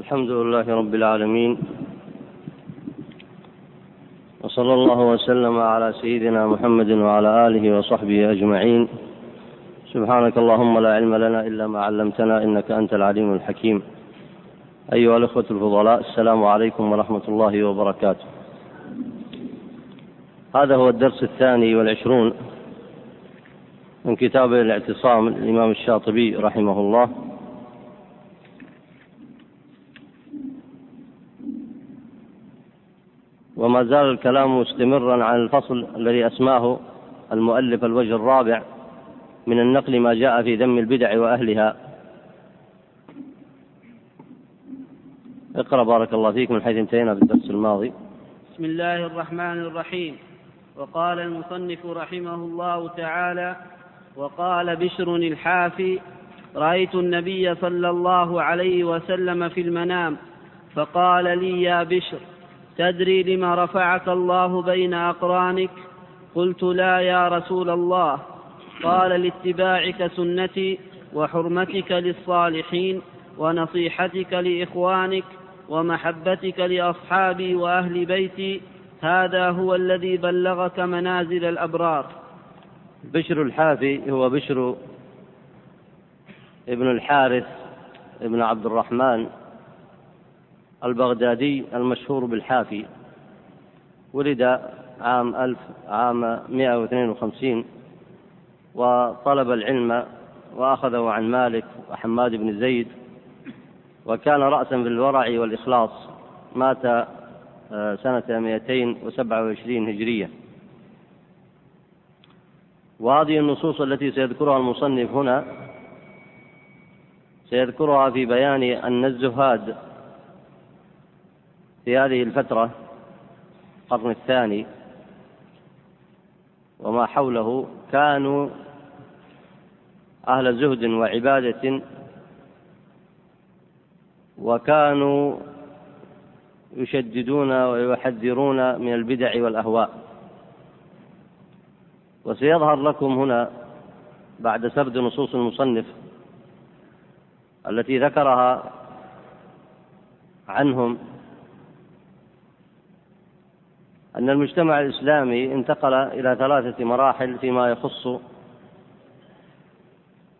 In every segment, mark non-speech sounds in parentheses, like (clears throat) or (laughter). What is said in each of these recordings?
الحمد لله رب العالمين وصلى الله وسلم على سيدنا محمد وعلى آله وصحبه أجمعين. سبحانك اللهم لا علم لنا إلا ما علمتنا إنك أنت العليم الحكيم. أيها الإخوة الفضلاء السلام عليكم ورحمة الله وبركاته. هذا هو الدرس الثاني والعشرون من كتاب الاعتصام الإمام الشاطبي رحمه الله. وما زال الكلام مستمرا عن الفصل الذي أسماه المؤلف الوجه الرابع من النقل ما جاء في ذم البدع وأهلها. اقرأ بارك الله فيك من حيث انتهينا في الدرس الماضي. بسم الله الرحمن الرحيم. وقال المصنف رحمه الله تعالى وقال بشر الحافي رأيت النبي صلى الله عليه وسلم في المنام فقال لي يا بشر تدري لما رفعك الله بين أقرانك؟ قلت لا يا رسول الله. قال لاتباعك سنتي وحرمتك للصالحين ونصيحتك لإخوانك ومحبتك لأصحابي وأهل بيتي. هذا هو الذي بلغك منازل الأبرار. بشر الحافي هو بشر ابن الحارث ابن عبد الرحمن. البغدادي المشهور بالحافي. ولد عام ألف عام 152 وطلب العلم وأخذه عن مالك وحماد بن زيد وكان رأسا في الورع والإخلاص. مات آه، سنة 227 هجرية. وهذه النصوص التي سيذكرها المصنف هنا سيذكرها في بيان أن الزهاد في هذه الفترة القرن الثاني وما حوله كانوا أهل زهد وعبادة وكانوا يشددون ويحذرون من البدع والأهواء. وسيظهر لكم هنا بعد سرد نصوص المصنف التي ذكرها عنهم أن المجتمع الإسلامي انتقل إلى ثلاثة مراحل فيما يخص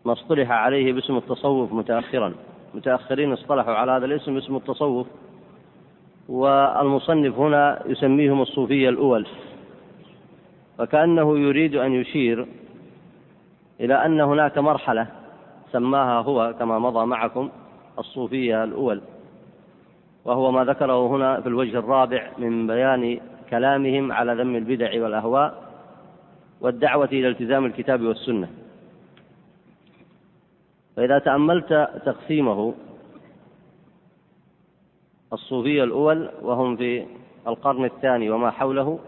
ما اصطلح عليه باسم التصوف متأخرا. متأخرين اصطلحوا على هذا الاسم اسم التصوف والمصنف هنا يسميهم الصوفية الأول. فكأنه يريد أن يشير إلى أن هناك مرحلة سماها هو كما مضى معكم الصوفية الأول وهو ما ذكره هنا في الوجه الرابع من بيان كلامهم على ذم البدع والأهواء والدعوة إلى التزام الكتاب والسنة. فإذا تأملت تقسيمه الصوفية الأول وهم في القرن الثاني وما حوله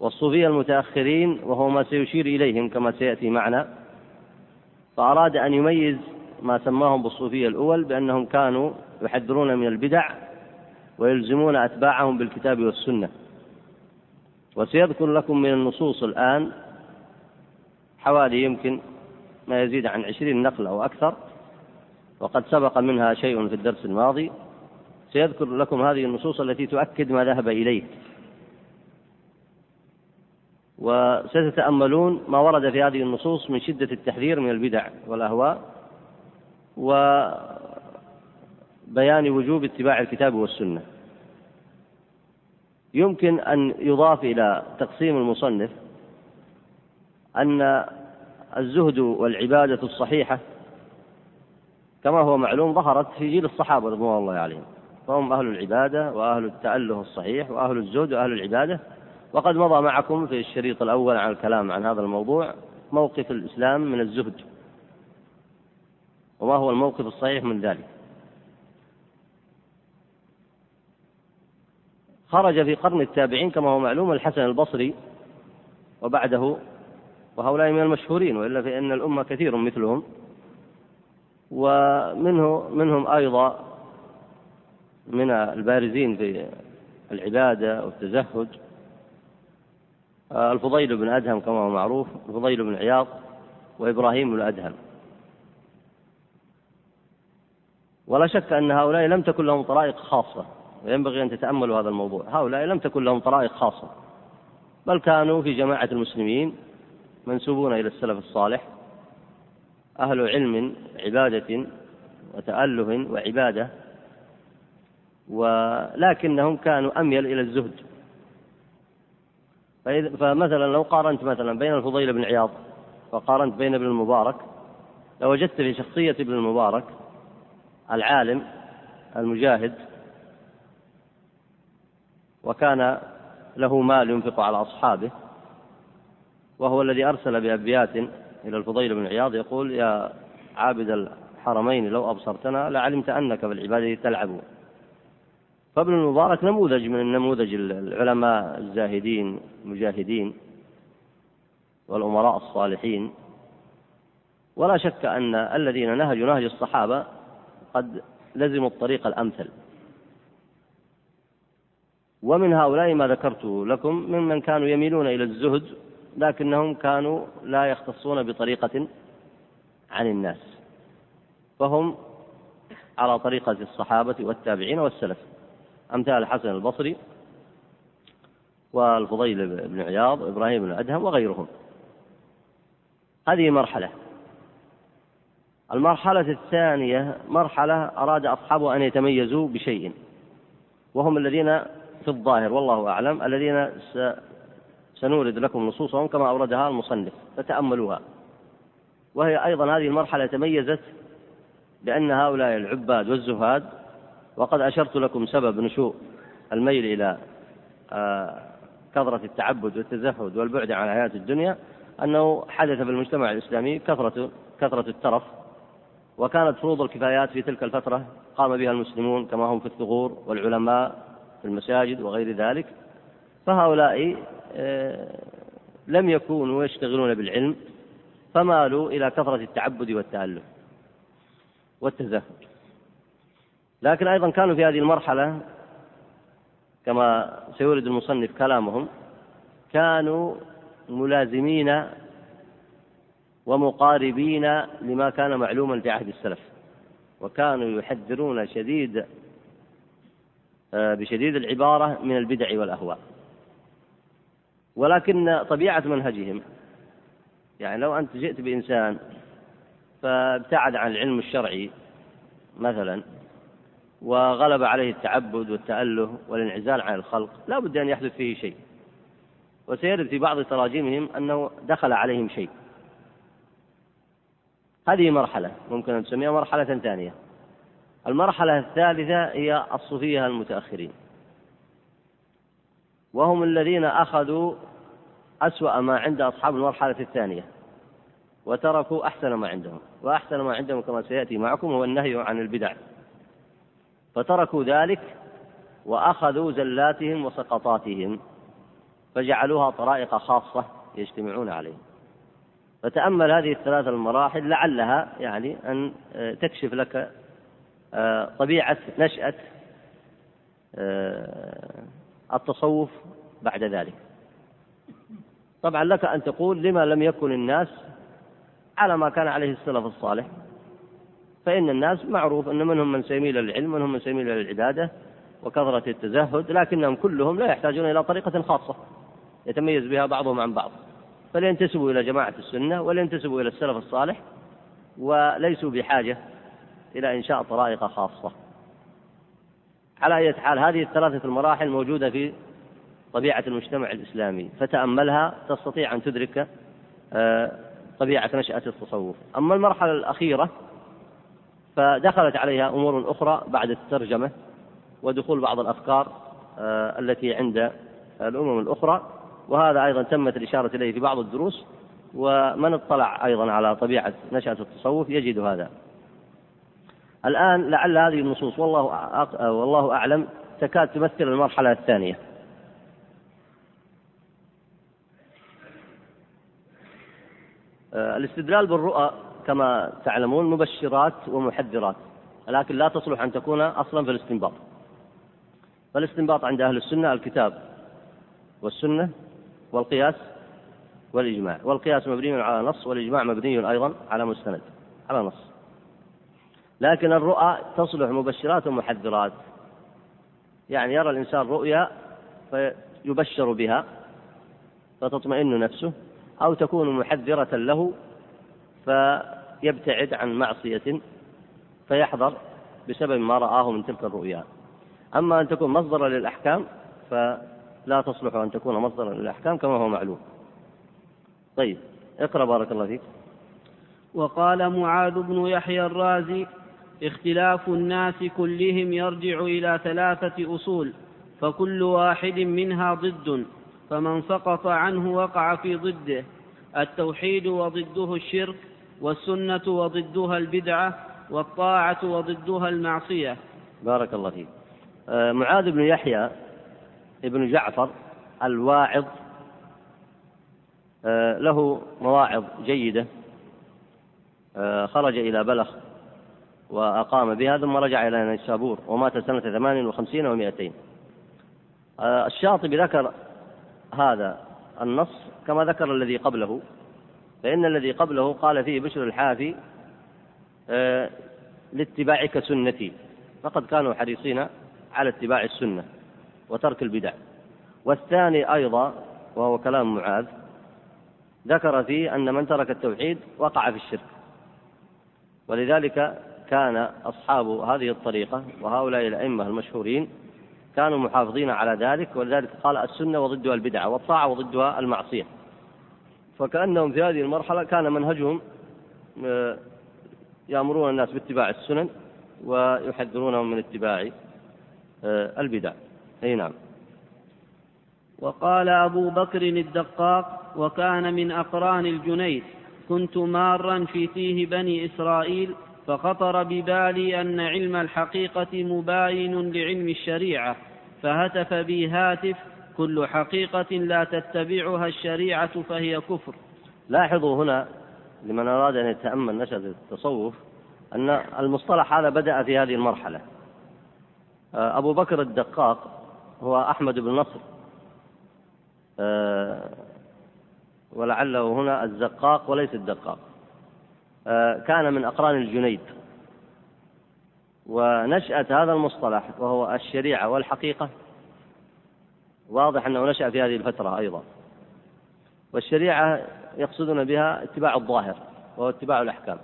والصوفية المتأخرين وهو ما سيشير إليهم كما سيأتي معنا فأراد أن يميز ما سماهم بالصوفية الأول بأنهم كانوا يحذرون من البدع ويلزمون أتباعهم بالكتاب والسنة. وسيذكر لكم من النصوص الآن حوالي يمكن ما يزيد عن عشرين نقل أو أكثر وقد سبق منها شيء في الدرس الماضي. سيذكر لكم هذه النصوص التي تؤكد ما ذهب إليه. وستتأملون ما ورد في هذه النصوص من شدة التحذير من البدع والأهواء وبيان وجوب اتباع الكتاب والسنة. يمكن أن يضاف إلى تقسيم المصنف أن الزهد والعبادة الصحيحة كما هو معلوم ظهرت في جيل الصحابة رضوان الله عليهم. فهم أهل العبادة وأهل التأله الصحيح وأهل الزهد وأهل العبادة. وقد مضى معكم في الشريط الأول عن الكلام عن هذا الموضوع موقف الإسلام من الزهد. وما هو الموقف الصحيح من ذلك؟ خرج في قرن التابعين كما هو معلوم الحسن البصري وبعده وهؤلاء من المشهورين وإلا فإن الأمة كثير مثلهم. ومنه منهم أيضا من البارزين في العبادة والتزهد. الفضيل بن أدهم كما هو معروف الفضيل بن عياض وإبراهيم بن أدهم. ولا شك أن هؤلاء لم تكن لهم طرائق خاصة. وينبغي أن تتأملوا هذا الموضوع. هؤلاء لم تكن لهم طرائق خاصة بل كانوا في جماعة المسلمين منسوبون إلى السلف الصالح أهل علم عبادة وتأله وعبادة ولكنهم كانوا أميل إلى الزهد. فمثلا لو قارنت مثلا بين الفضيل بن عياض وقارنت بين ابن المبارك لوجدت في شخصية ابن المبارك العالم المجاهد وكان له مال ينفق على أصحابه وهو الذي أرسل بأبيات إلى الفضيل بن عياض يقول يا عابد الحرمين لو أبصرتنا لعلمت أنك بالعبادة تلعب. فابن المبارك نموذج من النموذج العلماء الزاهدين المجاهدين والأمراء الصالحين. ولا شك أن الذين نهجوا نهج الصحابة قد لزموا الطريق الأمثل. ومن هؤلاء ما ذكرته لكم ممن كانوا يميلون إلى الزهد لكنهم كانوا لا يختصون بطريقة عن الناس. فهم على طريقة الصحابة والتابعين والسلف. أمثال الحسن البصري والفضيل بن عياض وإبراهيم بن أدهم وغيرهم. هذه مرحلة. المرحلة الثانية مرحلة أراد أصحابه أن يتميزوا بشيء وهم الذين في الظاهر والله أعلم الذين سنورد لكم نصوصهم كما أوردها المصنف فتأملوها. وهي أيضا هذه المرحلة تميزت بأن هؤلاء العباد والزهاد وقد أشرت لكم سبب نشوء الميل إلى آه، كثرة التعبد والتزهد والبعد عن حياة الدنيا أنه حدث في المجتمع الإسلامي كثرة كثرة الترف وكانت فروض الكفايات في تلك الفترة قام بها المسلمون كما هم في الثغور والعلماء في المساجد وغير ذلك فهؤلاء آه، لم يكونوا يشتغلون بالعلم فمالوا إلى كثرة التعبد والتألف والتزهد. لكن أيضا كانوا في هذه المرحلة كما سيورد المصنف كلامهم كانوا ملازمين ومقاربين لما كان معلوما في عهد السلف وكانوا يحذرون شديد بشديد العبارة من البدع والأهواء. ولكن طبيعة منهجهم يعني لو أنت جئت بإنسان فابتعد عن العلم الشرعي مثلا وغلب عليه التعبد والتأله والانعزال عن الخلق لا بد أن يحدث فيه شيء. وسيرد في بعض تراجمهم أنه دخل عليهم شيء. هذه مرحلة ممكن أن تسميها مرحلة ثانية. المرحلة الثالثة هي الصوفية المتأخرين. وهم الذين أخذوا أسوأ ما عند أصحاب المرحلة الثانية وتركوا أحسن ما عندهم. وأحسن ما عندهم كما سيأتي معكم هو النهي عن البدع. فتركوا ذلك وأخذوا زلاتهم وسقطاتهم فجعلوها طرائق خاصة يجتمعون عليها فتأمل هذه الثلاث المراحل لعلها يعني أن تكشف لك طبيعة نشأة آه، التصوف بعد ذلك. طبعا لك أن تقول لما لم يكن الناس على ما كان عليه السلف الصالح فإن الناس معروف أن منهم من سيميل للعلم منهم من سيميل للعبادة وكثرة التزهد لكنهم كلهم لا يحتاجون إلى طريقة خاصة يتميز بها بعضهم عن بعض. فلينتسبوا إلى جماعة السنة ولينتسبوا إلى السلف الصالح وليسوا بحاجة إلى إنشاء طرائق خاصة. على أي حال هذه الثلاثة المراحل موجودة في طبيعة المجتمع الإسلامي فتأملها تستطيع أن تدرك آه، طبيعة نشأة التصوف. أما المرحلة الأخيرة فدخلت عليها أمور أخرى بعد الترجمة ودخول بعض الأفكار آه، التي عند الأمم الأخرى وهذا أيضا تمت الإشارة إليه في بعض الدروس ومن اطلع أيضا على طبيعة نشأة التصوف يجد هذا. الآن لعل هذه النصوص. والله والله أعلم تكاد تمثل المرحلة الثانية. الاستدلال بالرؤى كما تعلمون مبشرات ومحذرات لكن لا تصلح أن تكون أصلا في الاستنباط. فالاستنباط عند أهل السنة الكتاب والسنة والقياس والإجماع. والقياس مبني على نص والإجماع مبني أيضا على مستند على نص. لكن الرؤى تصلح مبشرات ومحذرات. يعني يرى الإنسان رؤيا فيبشر بها فتطمئن نفسه أو تكون محذرة له فيبتعد عن معصية فيحذر بسبب ما رآه من تلك الرؤيا. أما أن تكون مصدرا للأحكام فلا تصلح أن تكون مصدرا للأحكام كما هو معلوم. طيب اقرأ بارك الله فيك. وقال معاذ بن يحيى الرازي اختلاف الناس كلهم يرجع إلى ثلاثة أصول فكل واحد منها ضد فمن سقط عنه وقع في ضده. التوحيد وضده الشرك والسنة وضدها البدعة والطاعة وضدها المعصية. بارك الله فيك. آه، معاذ بن يحيى ابن جعفر الواعظ آه، له مواعظ جيدة آه، خرج إلى بلخ وأقام بها ثم رجع إلى نيسابور ومات سنة ثمان وخمسين ومائتين الشاطبي ذكر هذا النص كما ذكر الذي قبله فإن الذي قبله قال فيه بشر الحافي آه، لاتباعك سنتي. فقد كانوا حريصين على اتباع السنة وترك البدع. والثاني أيضا وهو كلام معاذ ذكر فيه أن من ترك التوحيد وقع في الشرك. ولذلك كان أصحاب هذه الطريقة وهؤلاء الأئمة المشهورين كانوا محافظين على ذلك ولذلك قال السنة وضدها البدعة والطاعة وضدها المعصية. فكأنهم في هذه المرحلة كان منهجهم آه، يأمرون الناس باتباع السنن ويحذرونهم من اتباع آه، البدع. أي نعم. وقال أبو بكر الدقاق وكان من أقران الجنيد كنت مارا في تيه بني إسرائيل فخطر ببالي أن علم الحقيقة مباين لعلم الشريعة فهتف بي هاتف كل حقيقة لا تتبعها الشريعة فهي كفر. لاحظوا هنا لمن أراد أن يتأمل نشأة التصوف أن المصطلح هذا بدأ في هذه المرحلة. آه، أبو بكر الدقاق هو أحمد بن نصر. آه، ولعله هنا الزقاق وليس الدقاق. كان من أقران الجنيد. ونشأة هذا المصطلح وهو الشريعة والحقيقة. واضح أنه نشأ في هذه الفترة أيضا. والشريعة يقصدون بها اتباع الظاهر وهو اتباع الأحكام.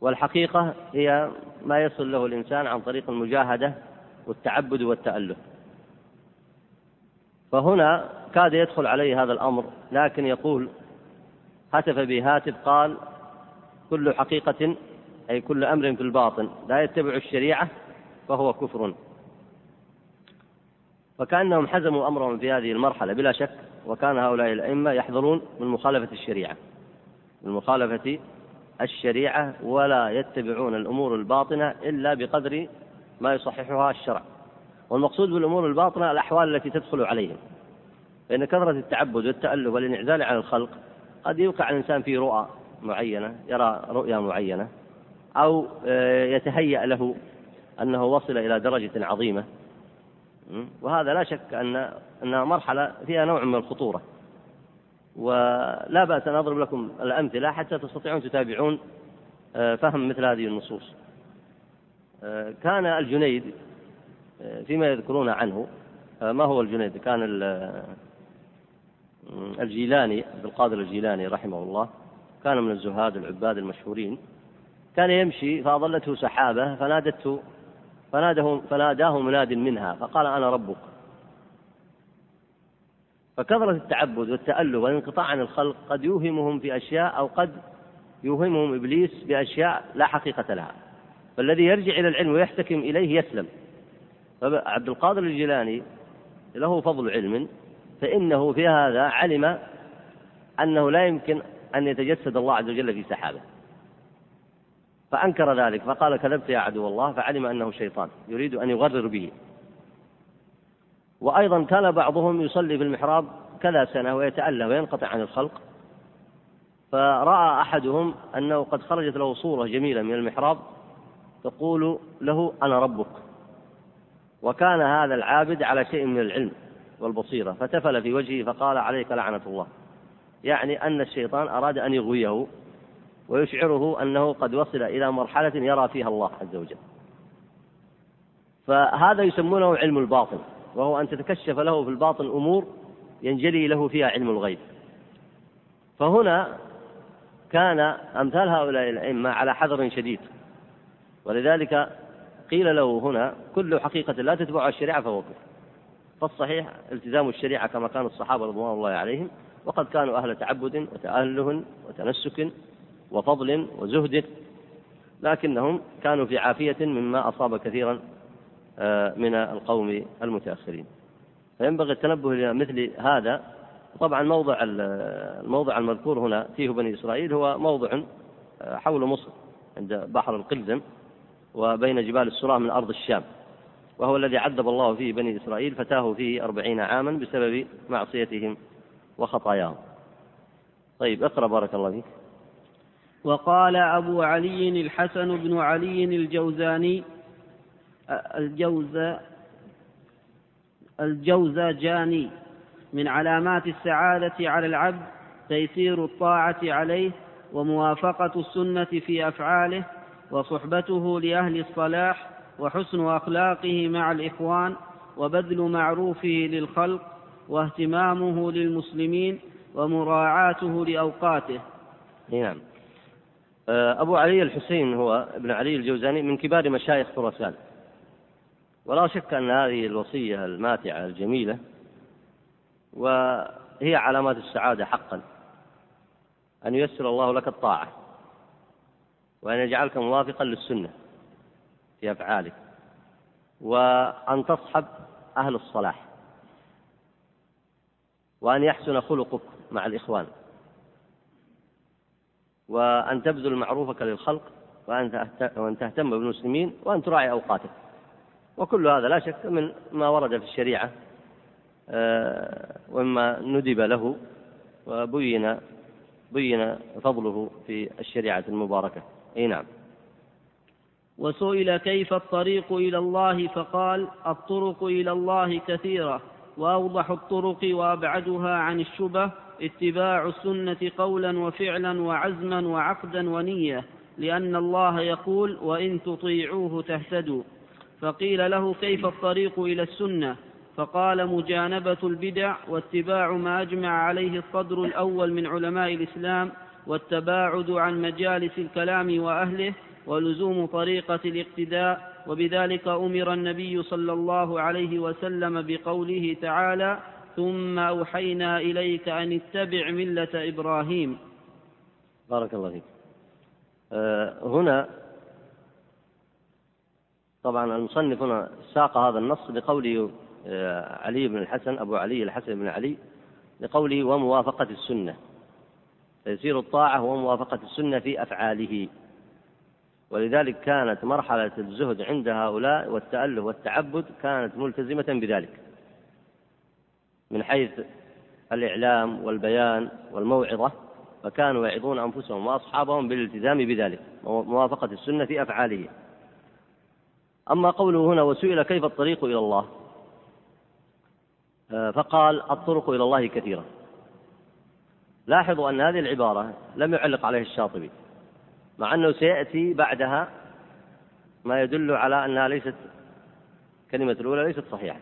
والحقيقة هي ما يصل له الإنسان عن طريق المجاهدة والتعبد والتأله فهنا كاد يدخل عليه هذا الأمر لكن يقول هتف به هاتف قال كل حقيقة أي كل أمر في الباطن. لا يتبع الشريعة فهو كفر. فكأنهم حزموا أمرهم في هذه المرحلة بلا شك. وكان هؤلاء الأئمة يحذرون من مخالفة الشريعة. من مخالفة الشريعة ولا يتبعون الأمور الباطنة إلا بقدر ما يصححها الشرع. والمقصود بالأمور الباطنة الأحوال التي تدخل عليهم. فإن كثرة التعبد والتألف والانعزال عن الخلق قد يوقع الإنسان في رؤى. معينة يرى رؤيا معينة أو آه، يتهيأ له أنه وصل إلى درجة عظيمة. وهذا لا شك أن أنها مرحلة فيها نوع من الخطورة. ولا بأس أن أضرب لكم الأمثلة حتى تستطيعون تتابعون آه، فهم مثل هذه النصوص. آه، كان الجنيد فيما يذكرون عنه ما هو الجنيد؟ كان الجيلاني عبد القادر الجيلاني رحمه الله. كان من الزهاد العباد المشهورين كان يمشي فأظلته سحابة فنادته فناده فناداه مناد منها فقال أنا ربك. فكثرة التعبد والتأله والانقطاع عن الخلق قد يوهمهم في أشياء أو قد يوهمهم إبليس بأشياء لا حقيقة لها. فالذي يرجع إلى العلم ويحتكم إليه يسلم. فعبد القادر الجيلاني له فضل علم فإنه في هذا علم أنه لا يمكن أن يتجسد الله عز وجل في سحابة. فأنكر ذلك فقال كذبت يا عدو الله فعلم أنه شيطان يريد أن يغرر به. وأيضا كان بعضهم يصلي في المحراب كذا سنة ويتأله وينقطع عن الخلق. فرأى أحدهم أنه قد خرجت له صورة جميلة من المحراب تقول له أنا ربك وكان هذا العابد على شيء من العلم والبصيرة فتفل في وجهه فقال عليك لعنة الله يعني أن الشيطان أراد أن يغويه ويشعره أنه قد وصل إلى مرحلة يرى فيها الله عز وجل. فهذا يسمونه علم الباطن وهو أن تتكشف له في الباطن أمور ينجلي له فيها علم الغيب. فهنا كان أمثال هؤلاء الأئمة على حذر شديد ولذلك قيل له هنا كل حقيقة لا تتبعها الشريعة فهو كفر. فالصحيح التزام الشريعة كما كان الصحابة رضوان الله عليهم وقد كانوا أهل تعبد وتأله وتنسك وفضل وزهد لكنهم كانوا في عافية مما أصاب كثيرا آه، من القوم المتأخرين. فينبغي التنبه إلى مثل هذا. طبعا موضع الموضع المذكور هنا فيه بني إسرائيل هو موضع آه، حول مصر عند بحر القلزم وبين جبال السراء من أرض الشام. وهو الذي عذب الله فيه بني إسرائيل فتاهوا فيه أربعين عاما بسبب معصيتهم وخطاياهم. طيب اقرأ بارك الله فيك. وقال أبو علي الحسن بن علي الجوزاني الجوز الجوزجاني من علامات السعادة على العبد تيسير الطاعة عليه وموافقة السنة في أفعاله وصحبته لأهل الصلاح وحسن أخلاقه مع الإخوان وبذل معروفه للخلق واهتمامه للمسلمين ومراعاته لأوقاته. نعم. آه، أبو علي الحسين هو ابن علي الجوزاني من كبار مشايخ خراسان. ولا شك أن هذه الوصية الماتعة الجميلة وهي علامات السعادة حقا أن ييسر الله لك الطاعة وأن يجعلك موافقا للسنة في أفعالك وأن تصحب أهل الصلاح. وأن يحسن خلقك مع الإخوان. وأن تبذل معروفك للخلق وأن تهتم بالمسلمين وأن تراعي أوقاتك. وكل هذا لا شك من ما ورد في الشريعة آه، ومما ندب له وبين بين فضله في الشريعة المباركة. أي نعم. وسئل كيف الطريق إلى الله فقال الطرق إلى الله كثيرة. وأوضح الطرق وأبعدها عن الشبه اتباع السنة قولا وفعلا وعزما وعقدا ونية لأن الله يقول وإن تطيعوه تهتدوا. فقيل له كيف الطريق إلى السنة؟ فقال مجانبة البدع واتباع ما أجمع عليه الصدر الأول من علماء الإسلام والتباعد عن مجالس الكلام وأهله ولزوم طريقة الاقتداء وبذلك أمر النبي صلى الله عليه وسلم بقوله تعالى ثم أوحينا إليك أن اتبع ملة إبراهيم. بارك الله فيك. أه هنا طبعا المصنف هنا ساق هذا النص لقوله آه، علي بن الحسن أبو علي الحسن بن علي لقوله وموافقة السنة. تيسير الطاعة وموافقة السنة في أفعاله. ولذلك كانت مرحلة الزهد عند هؤلاء والتأله والتعبد كانت ملتزمة بذلك. من حيث الإعلام والبيان والموعظة فكانوا يعظون أنفسهم وأصحابهم بالالتزام بذلك موافقة السنة في أفعاله. أما قوله هنا وسئل كيف الطريق إلى الله؟ آه، فقال الطرق إلى الله كثيرة. لاحظوا أن هذه العبارة لم يعلق عليه الشاطبي. مع أنه سيأتي بعدها ما يدل على أنها ليست كلمة الأولى ليست صحيحة.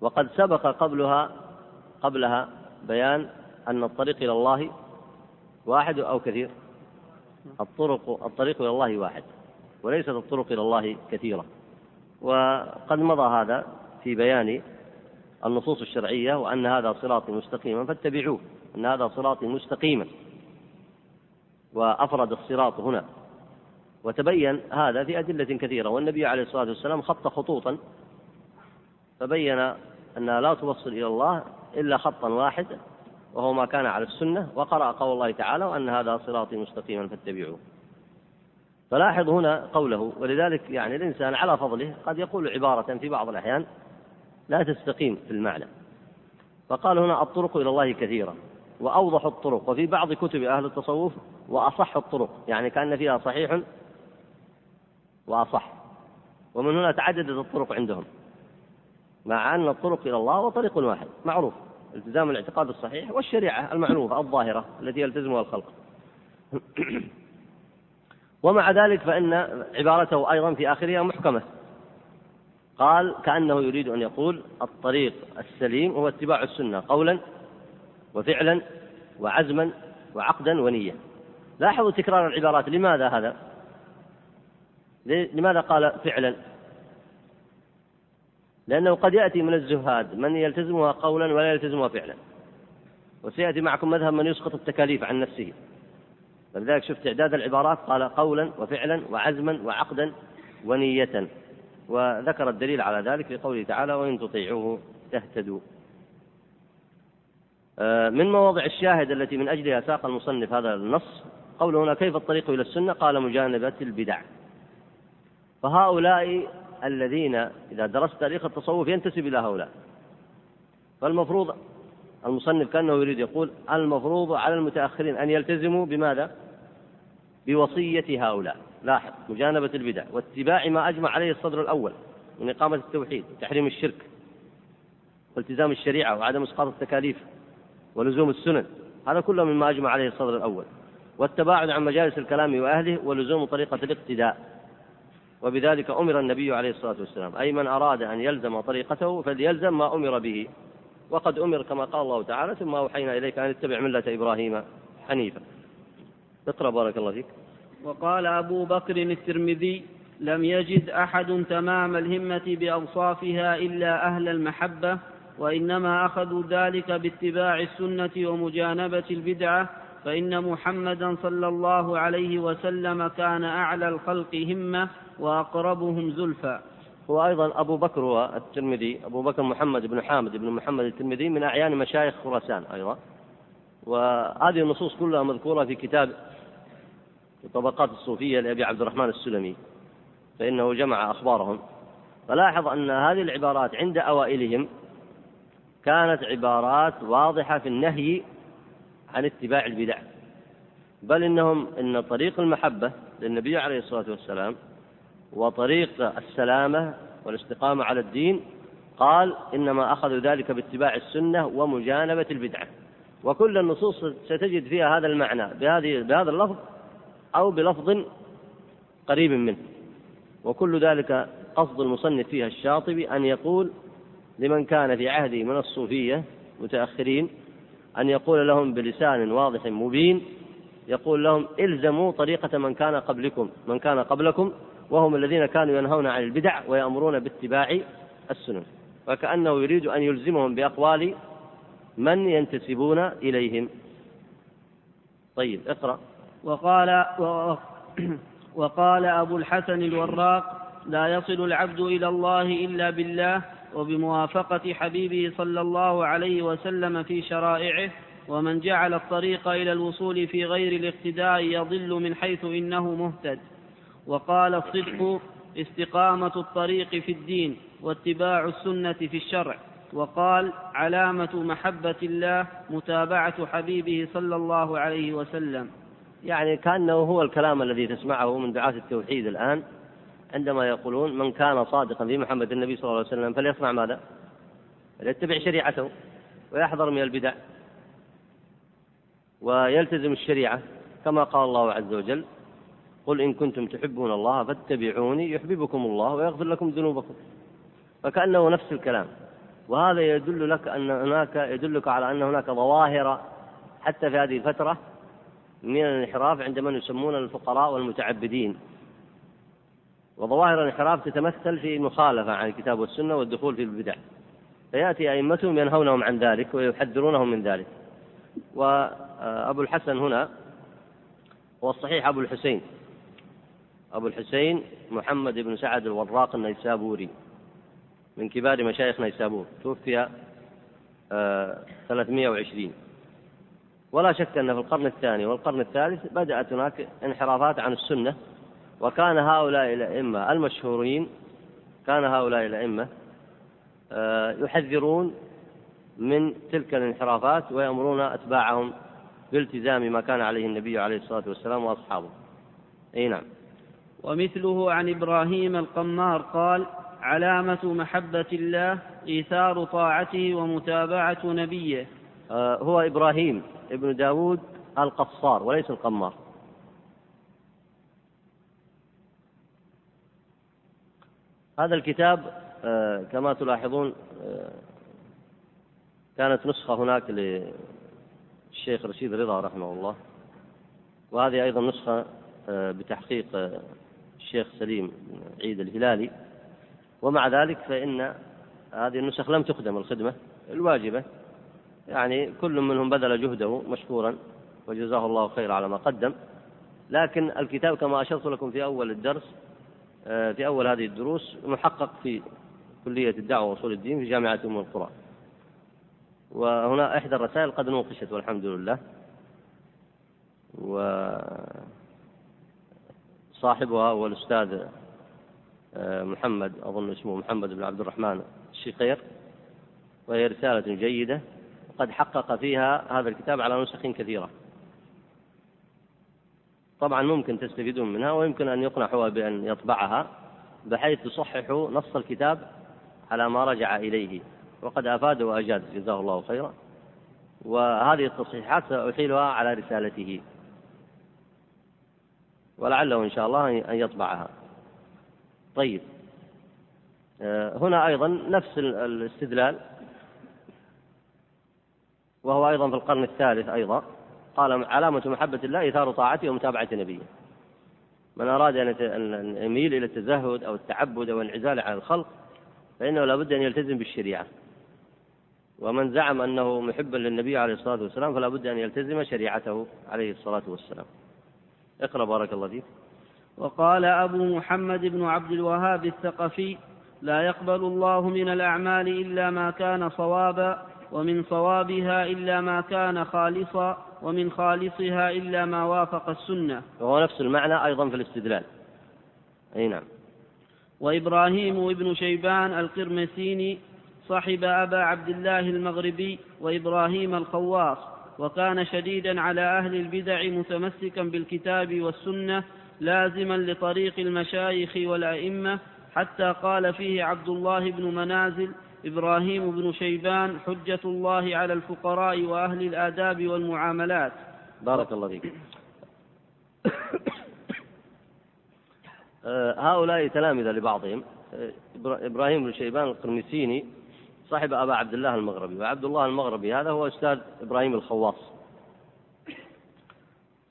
وقد سبق قبلها قبلها بيان أن الطريق إلى الله واحد أو كثير. الطرق الطريق إلى الله واحد وليست الطرق إلى الله كثيرة. وقد مضى هذا في بيان النصوص الشرعية وأن هذا صراطي مستقيما فاتبعوه أن هذا صراطي مستقيما. وأفرد الصراط هنا. وتبين هذا في أدلة كثيرة. والنبي عليه الصلاة والسلام خط خطوطا. فبين أنها لا توصل إلى الله إلا خطا واحد وهو ما كان على السنة. وقرأ قول الله تعالى وأن هذا صراطي مستقيما فاتبعوه. فلاحظ هنا قوله ولذلك يعني الإنسان على فضله قد يقول عبارة في بعض الأحيان لا تستقيم في المعنى. فقال هنا الطرق إلى الله كثيرة. وأوضح الطرق. وفي بعض كتب أهل التصوف وأصح الطرق. يعني كأن فيها صحيح وأصح. ومن هنا تعددت الطرق عندهم. مع أن الطرق إلى الله هو طريق واحد. معروف. التزام الاعتقاد الصحيح والشريعة المعروفة الظاهرة التي يلتزمها الخلق. (clears throat) ومع ذلك فإن عبارته أيضا في آخرها محكمة. قال كأنه يريد أن يقول الطريق السليم هو اتباع السنة قولا وفعلا وعزما وعقدا ونية لاحظوا تكرار العبارات. لماذا هذا؟ لماذا قال فعلا؟ لأنه قد يأتي من الزهاد من يلتزمها قولا ولا يلتزمها فعلا. وسيأتي معكم مذهب من يسقط التكاليف عن نفسه. فلذلك شفت إعداد العبارات قال قولا وفعلا وعزما وعقدا ونية وذكر الدليل على ذلك في قوله تعالى وإن تطيعوه تهتدوا. من مواضع الشاهد التي من أجلها ساق المصنف هذا النص قوله هنا كيف الطريق إلى السنة؟ قال مجانبة البدع. فهؤلاء الذين إذا درست تاريخ التصوف ينتسب إلى هؤلاء. فالمفروض المصنف كأنه يريد يقول المفروض على المتأخرين أن يلتزموا بماذا؟ بوصية هؤلاء. لاحظ مجانبة البدع واتباع ما أجمع عليه الصدر الأول من إقامة التوحيد وتحريم الشرك والتزام الشريعة وعدم إسقاط التكاليف. ولزوم السنن. هذا كله مما أجمع عليه الصدر الأول. والتباعد عن مجالس الكلام وأهله ولزوم طريقة الاقتداء. وبذلك أمر النبي عليه الصلاة والسلام. أي من أراد أن يلزم طريقته فليلزم ما أمر به. وقد أمر كما قال الله تعالى ثم أوحينا إليك أن اتبع ملة إبراهيم حنيفا. اقرأ بارك الله فيك. وقال أبو بكر الترمذي لم يجد أحد تمام الهمة بأوصافها إلا أهل المحبة وإنما أخذوا ذلك باتباع السنة ومجانبة البدعة فإن محمدا صلى الله عليه وسلم كان أعلى الخلق همة وأقربهم زلفى. هو أيضا أبو بكر الترمذي أبو بكر محمد بن حامد بن محمد الترمذي من أعيان مشايخ خراسان أيضا. وهذه النصوص كلها مذكورة في كتاب طبقات الصوفية لأبي عبد الرحمن السلمي فإنه جمع أخبارهم. فلاحظ أن هذه العبارات عند أوائلهم كانت عبارات واضحة في النهي عن اتباع البدع. بل إنهم إن طريق المحبة للنبي عليه الصلاة والسلام وطريق السلامة والاستقامة على الدين قال إنما أخذوا ذلك باتباع السنة ومجانبة البدعة. وكل النصوص ستجد فيها هذا المعنى بهذه بهذا اللفظ أو بلفظ قريب منه. وكل ذلك قصد المصنف فيها الشاطبي أن يقول لمن كان في عهده من الصوفية متأخرين أن يقول لهم بلسان واضح مبين يقول لهم إلزموا طريقة من كان قبلكم من كان قبلكم وهم الذين كانوا ينهون عن البدع ويأمرون باتباع السنن. وكأنه يريد أن يلزمهم بأقوال من ينتسبون إليهم. طيب اقرأ. وقال وقال أبو الحسن الوراق لا يصل العبد إلى الله إلا بالله وبموافقة حبيبه صلى الله عليه وسلم في شرائعه ومن جعل الطريق إلى الوصول في غير الاقتداء يضل من حيث إنه مهتد. وقال الصدق استقامة الطريق في الدين واتباع السنة في الشرع. وقال علامة محبة الله متابعة حبيبه صلى الله عليه وسلم. يعني كأنه هو الكلام الذي تسمعه من دعاة التوحيد الآن. عندما يقولون من كان صادقا في محمد النبي صلى الله عليه وسلم فليصنع ماذا؟ فليتبع شريعته ويحذر من البدع ويلتزم الشريعة كما قال الله عز وجل قل إن كنتم تحبون الله فاتبعوني يحببكم الله ويغفر لكم ذنوبكم. فكأنه نفس الكلام. وهذا يدل لك أن هناك يدلك على أن هناك ظواهر حتى في هذه الفترة من الانحراف عند من يسمون الفقراء والمتعبدين. وظواهر الانحراف تتمثل في المخالفة عن الكتاب والسنة والدخول في البدع. فيأتي أئمتهم ينهونهم عن ذلك ويحذرونهم من ذلك. وأبو الحسن هنا هو الصحيح أبو الحسين. أبو الحسين محمد بن سعد الوراق النيسابوري. من كبار مشايخ نيسابور. توفي 320 آه، ولا شك أن في القرن الثاني والقرن الثالث بدأت هناك انحرافات عن السنة. وكان هؤلاء الأئمة المشهورين كان هؤلاء الأئمة آه، يحذرون من تلك الانحرافات ويأمرون أتباعهم بالتزام ما كان عليه النبي عليه الصلاة والسلام وأصحابه. أي نعم. ومثله عن إبراهيم القمار قال علامة محبة الله إيثار طاعته ومتابعة نبيه. آه، هو إبراهيم ابن داود القصار وليس القمار. هذا الكتاب آه، كما تلاحظون آه، كانت نسخة هناك للشيخ رشيد رضا رحمه الله وهذه أيضا نسخة آه، بتحقيق الشيخ سليم عيد الهلالي. ومع ذلك فإن هذه النسخ لم تخدم الخدمة الواجبة. يعني كل منهم بذل جهده مشكورا وجزاه الله خير على ما قدم. لكن الكتاب كما أشرت لكم في أول الدرس في أول هذه الدروس محقق في كلية الدعوة وأصول الدين في جامعة أم القرى. وهنا إحدى الرسائل قد نوقشت والحمد لله. وصاحبها هو الأستاذ آه، محمد أظن اسمه محمد بن عبد الرحمن الشقير وهي رسالة جيدة وقد حقق فيها هذا الكتاب على نسخ كثيرة. طبعا ممكن تستفيدون منها ويمكن أن يقنع هو بأن يطبعها بحيث تصحح نص الكتاب على ما رجع إليه. وقد أفاد وأجاد جزاه الله خيرا. وهذه التصحيحات سأحيلها على رسالته. ولعله إن شاء الله أن يطبعها. طيب. آه، هنا أيضا نفس الاستدلال. وهو أيضا في القرن الثالث أيضا. قال علامة محبة الله إثار طاعته ومتابعة نبيه. من أراد أن يميل إلى التزهد أو التعبد أو الانعزال عن الخلق فإنه لابد أن يلتزم بالشريعة. ومن زعم أنه محبا للنبي عليه الصلاة والسلام فلا بد أن يلتزم شريعته عليه الصلاة والسلام. اقرأ بارك الله فيك. وقال أبو محمد بن عبد الوهاب الثقفي لا يقبل الله من الأعمال إلا ما كان صوابا ومن صوابها إلا ما كان خالصا ومن خالصها إلا ما وافق السنة. وهو نفس المعنى أيضا في الاستدلال. أي نعم. وإبراهيم ابن شيبان القرمسيني صحب أبا عبد الله المغربي وإبراهيم الخواص وكان شديدا على أهل البدع متمسكا بالكتاب والسنة لازما لطريق المشايخ والأئمة حتى قال فيه عبد الله بن منازل إبراهيم بن شيبان حجة الله على الفقراء وأهل الآداب والمعاملات. بارك الله فيك. آه، هؤلاء تلامذة لبعضهم. آه، إبراهيم بن شيبان القرمسيني صاحب أبا عبد الله المغربي. وعبد الله المغربي هذا هو أستاذ إبراهيم الخواص.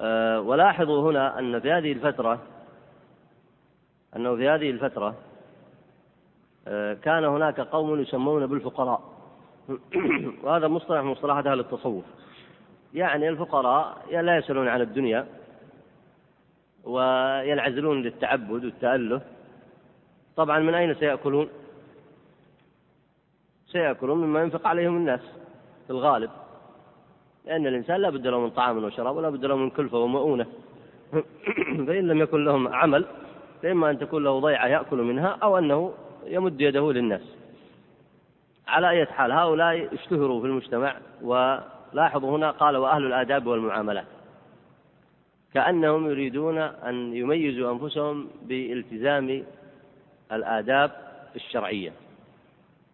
آه، ولاحظوا هنا أن في هذه الفترة أنه في هذه الفترة كان هناك قوم يسمون بالفقراء. (clears throat) وهذا مصطلح من مصطلحات أهل التصوف. يعني الفقراء لا يسألون عن الدنيا وينعزلون للتعبد والتأله طبعا من أين سيأكلون؟ سيأكلون مما ينفق عليهم الناس في الغالب. لأن الإنسان لا بد له من طعام وشراب ولا بد له من كلفة ومؤونة. (clears throat) فإن لم يكن لهم عمل فإما أن تكون له ضيعة يأكل منها أو أنه يمد يده للناس. على أي حال هؤلاء اشتهروا في المجتمع ولاحظوا هنا قال وأهل الآداب والمعاملات. كأنهم يريدون أن يميزوا أنفسهم بالتزام الآداب الشرعية.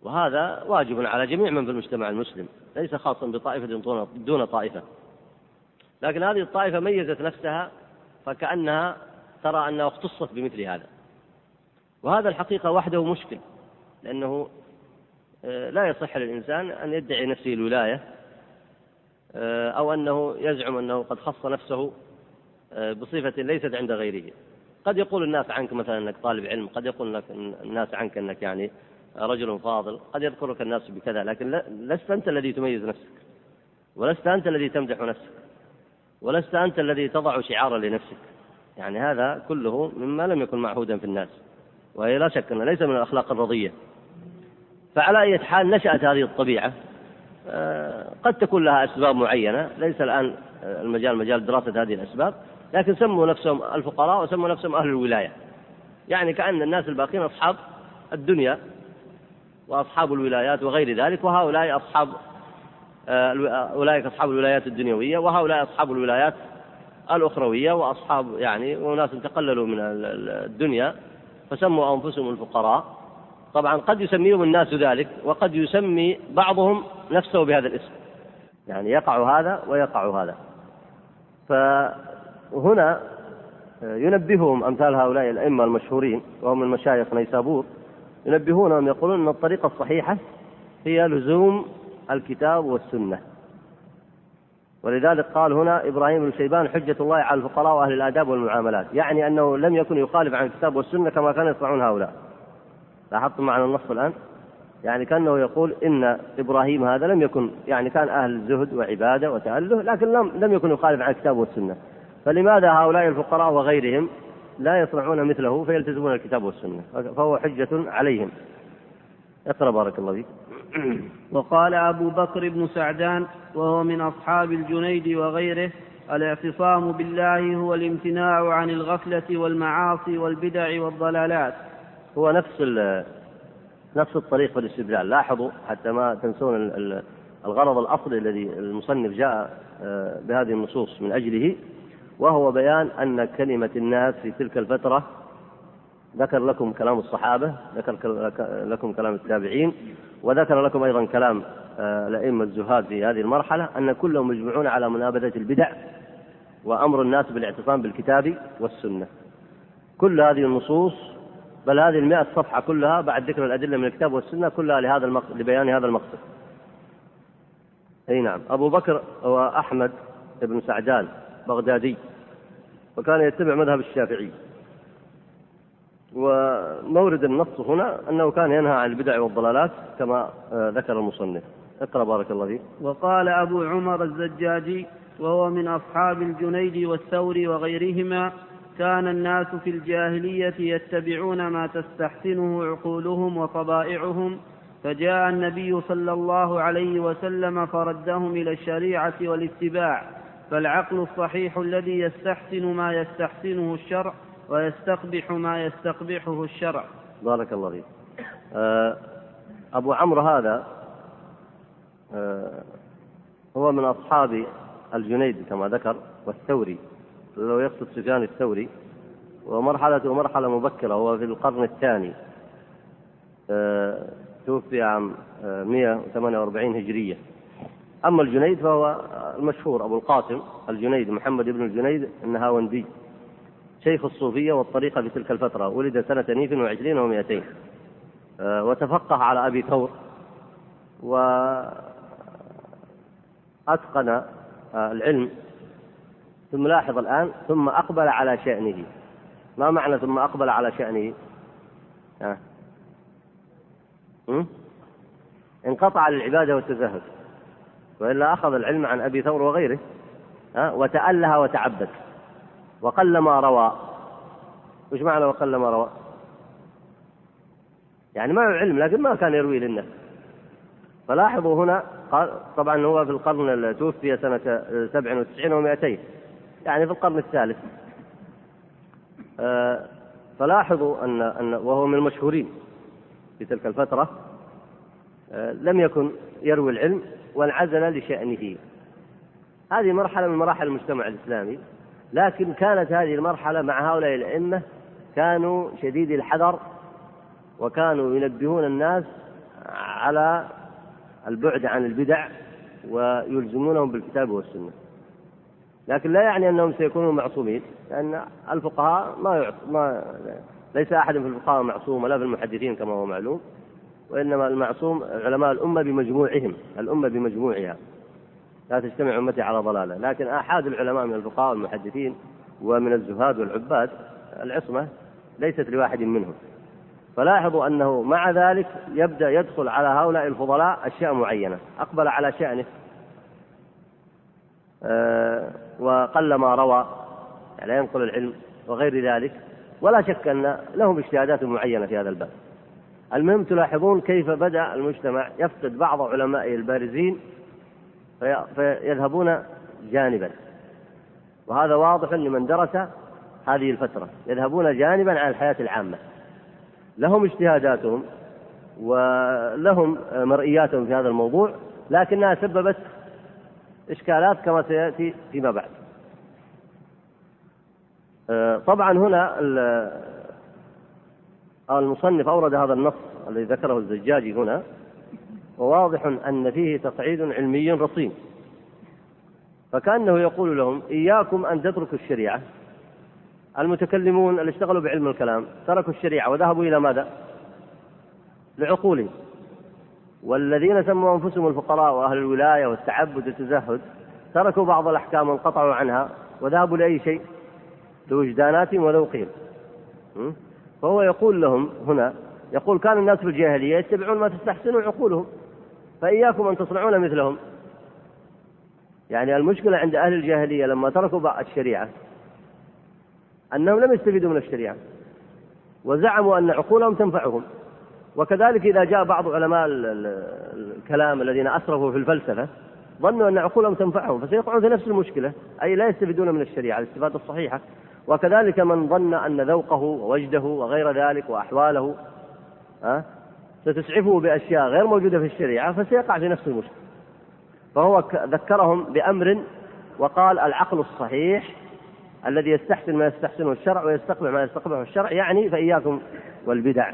وهذا واجب على جميع من في المجتمع المسلم ليس خاصا بطائفة دون طائفة. لكن هذه الطائفة ميزت نفسها فكأنها ترى أنها اختصت بمثل هذا. وهذا الحقيقة وحده مشكل لأنه آه، لا يصح للإنسان أن يدعي نفسه الولاية آه، أو أنه يزعم أنه قد خص نفسه آه، بصفة ليست عند غيره. قد يقول الناس عنك مثلا أنك طالب علم قد يقول الناس عنك أنك يعني رجل فاضل قد يذكرك الناس بكذا لكن لست أنت الذي تميز نفسك ولست أنت الذي تمدح نفسك ولست أنت الذي تضع شعارا لنفسك. يعني هذا كله مما لم يكن معهودا في الناس. وهي لا شك أنه ليس من الأخلاق الرضية. فعلى أي حال نشأت هذه الطبيعة آه، قد تكون لها أسباب معينة. ليس الآن المجال مجال دراسة هذه الأسباب لكن سموا نفسهم الفقراء وسموا نفسهم أهل الولاية. يعني كأن الناس الباقين أصحاب الدنيا وأصحاب الولايات وغير ذلك وهؤلاء أصحاب آه، أولئك أصحاب الولايات الدنيوية وهؤلاء أصحاب الولايات الأخروية وأصحاب يعني وناس تقللوا من الدنيا. فسموا أنفسهم الفقراء. طبعا قد يسميهم الناس ذلك وقد يسمي بعضهم نفسه بهذا الاسم. يعني يقع هذا ويقع هذا. فهنا ينبههم أمثال هؤلاء الأئمة المشهورين وهم من مشايخ نيسابور ينبهونهم يقولون أن الطريقة الصحيحة هي لزوم الكتاب والسنة. ولذلك قال هنا إبراهيم بن شيبان حجة الله على الفقراء وأهل الآداب والمعاملات. يعني أنه لم يكن يخالف عن الكتاب والسنة كما كانوا يصنعون هؤلاء. لاحظتم معنى النص الآن؟ يعني كأنه يقول إن إبراهيم هذا لم يكن يعني كان أهل زهد وعبادة وتأله لكن لم لم يكن يخالف عن الكتاب والسنة. فلماذا هؤلاء الفقراء وغيرهم لا يصنعون مثله فيلتزمون الكتاب والسنة؟ فهو حجة عليهم. اقرأ بارك الله فيك. وقال أبو بكر بن سعدان وهو من أصحاب الجنيد وغيره الاعتصام بالله هو الامتناع عن الغفلة والمعاصي والبدع والضلالات. هو نفس نفس الطريق في الاستدلال. لاحظوا حتى ما تنسون الغرض الأصلي الذي المصنف جاء آه، بهذه النصوص من أجله وهو بيان أن كلمة الناس في تلك الفترة ذكر لكم كلام الصحابة ذكر لكم كلام التابعين وذكر لكم أيضا كلام آه، الأئمة الزهاد في هذه المرحلة أن كلهم مجمعون على منابذة البدع وأمر الناس بالاعتصام بالكتاب والسنة. كل هذه النصوص بل هذه المئة صفحة كلها بعد ذكر الأدلة من الكتاب والسنة كلها لهذا المقصد لبيان هذا المقصد. أي نعم. أبو بكر هو أحمد بن سعدان بغدادي وكان يتبع مذهب الشافعي. ومورد النص هنا أنه كان ينهى عن البدع والضلالات كما آه، ذكر المصنف. اقرأ بارك الله فيك. وقال أبو عمر الزجاجي وهو من أصحاب الجنيد والثور وغيرهما كان الناس في الجاهلية يتبعون ما تستحسنه عقولهم وطبائعهم فجاء النبي صلى الله عليه وسلم فردهم إلى الشريعة والاتباع فالعقل الصحيح الذي يستحسن ما يستحسنه الشرع ويستقبح ما يستقبحه الشرع. بارك الله فيك. آه، أبو عمرو هذا آه، هو من أصحاب الجنيد كما ذكر والثوري لو يقصد سفيان الثوري ومرحلته مرحلة مبكرة هو في القرن الثاني آه، توفي عام 148 هجرية. أما الجنيد فهو المشهور أبو القاسم الجنيد محمد بن الجنيد النهاوندي. شيخ الصوفية والطريقة في تلك الفترة. ولد سنة نيف وعشرين ومائتين آه، وتفقه على أبي ثور. وأتقن آه، العلم. ثم لاحظ الآن ثم أقبل على شأنه. ما معنى ثم أقبل على شأنه؟ ها؟ انقطع للعبادة والتزهد. وإلا أخذ العلم عن أبي ثور وغيره. ها؟ وتأله وتعبد. وقل ما روى. وش معنى وقل ما روى؟ يعني معه علم لكن ما كان يروي للناس. فلاحظوا هنا طبعا هو في القرن توفي سنة سبع وتسعين ومائتين يعني في القرن الثالث. آه، فلاحظوا أن أن وهو من المشهورين في تلك الفترة. آه، لم يكن يروي العلم وانعزل لشأنه. هذه مرحلة من مراحل المجتمع الإسلامي. لكن كانت هذه المرحلة مع هؤلاء الأئمة كانوا شديدي الحذر وكانوا ينبهون الناس على البعد عن البدع ويلزمونهم بالكتاب والسنة. لكن لا يعني أنهم سيكونوا معصومين لأن الفقهاء ما يعص ما ليس أحد في الفقهاء معصوم ولا في المحدثين كما هو معلوم وإنما المعصوم علماء الأمة بمجموعهم الأمة بمجموعها. لا تجتمع أمتي على ضلالة. لكن آحاد العلماء من الفقهاء والمحدثين ومن الزهاد والعباد العصمة ليست لواحد منهم. فلاحظوا أنه مع ذلك يبدأ يدخل على هؤلاء الفضلاء أشياء معينة. أقبل على شأنه. أه وقل ما روى يعني ينقل العلم وغير ذلك. ولا شك أن لهم اجتهادات معينة في هذا الباب. المهم تلاحظون كيف بدأ المجتمع يفقد بعض علمائه البارزين فيذهبون جانبا. وهذا واضح لمن درس هذه الفترة. يذهبون جانبا عن الحياة العامة. لهم اجتهاداتهم ولهم مرئياتهم في هذا الموضوع لكنها سببت إشكالات كما سيأتي فيما بعد. طبعا هنا المصنف أورد هذا النص الذي ذكره الزجاجي هنا. وواضح أن فيه تصعيد علمي رصين. فكأنه يقول لهم إياكم أن تتركوا الشريعة. المتكلمون اللي اشتغلوا بعلم الكلام تركوا الشريعة وذهبوا إلى ماذا؟ لعقولهم. والذين سموا أنفسهم الفقراء وأهل الولاية والتعبد والتزهد تركوا بعض الأحكام وانقطعوا عنها وذهبوا لأي شيء؟ لوجداناتهم ولو قيل فهو يقول لهم هنا يقول كان الناس في الجاهلية يتبعون ما تستحسن عقولهم. فإياكم أن تصنعون مثلهم. يعني المشكلة عند أهل الجاهلية لما تركوا الشريعة أنهم لم يستفيدوا من الشريعة وزعموا أن عقولهم تنفعهم. وكذلك إذا جاء بعض علماء الكلام الذين أسرفوا في الفلسفة ظنوا أن عقولهم تنفعهم فسيقعون في نفس المشكلة أي لا يستفيدون من الشريعة الاستفادة الصحيحة. وكذلك من ظن أن ذوقه ووجده وغير ذلك وأحواله ستسعفه بأشياء غير موجودة في الشريعة فسيقع في نفس المشكلة. فهو ذكرهم بأمر وقال العقل الصحيح الذي يستحسن ما يستحسنه الشرع ويستقبح ما يستقبحه الشرع يعني فإياكم والبدع.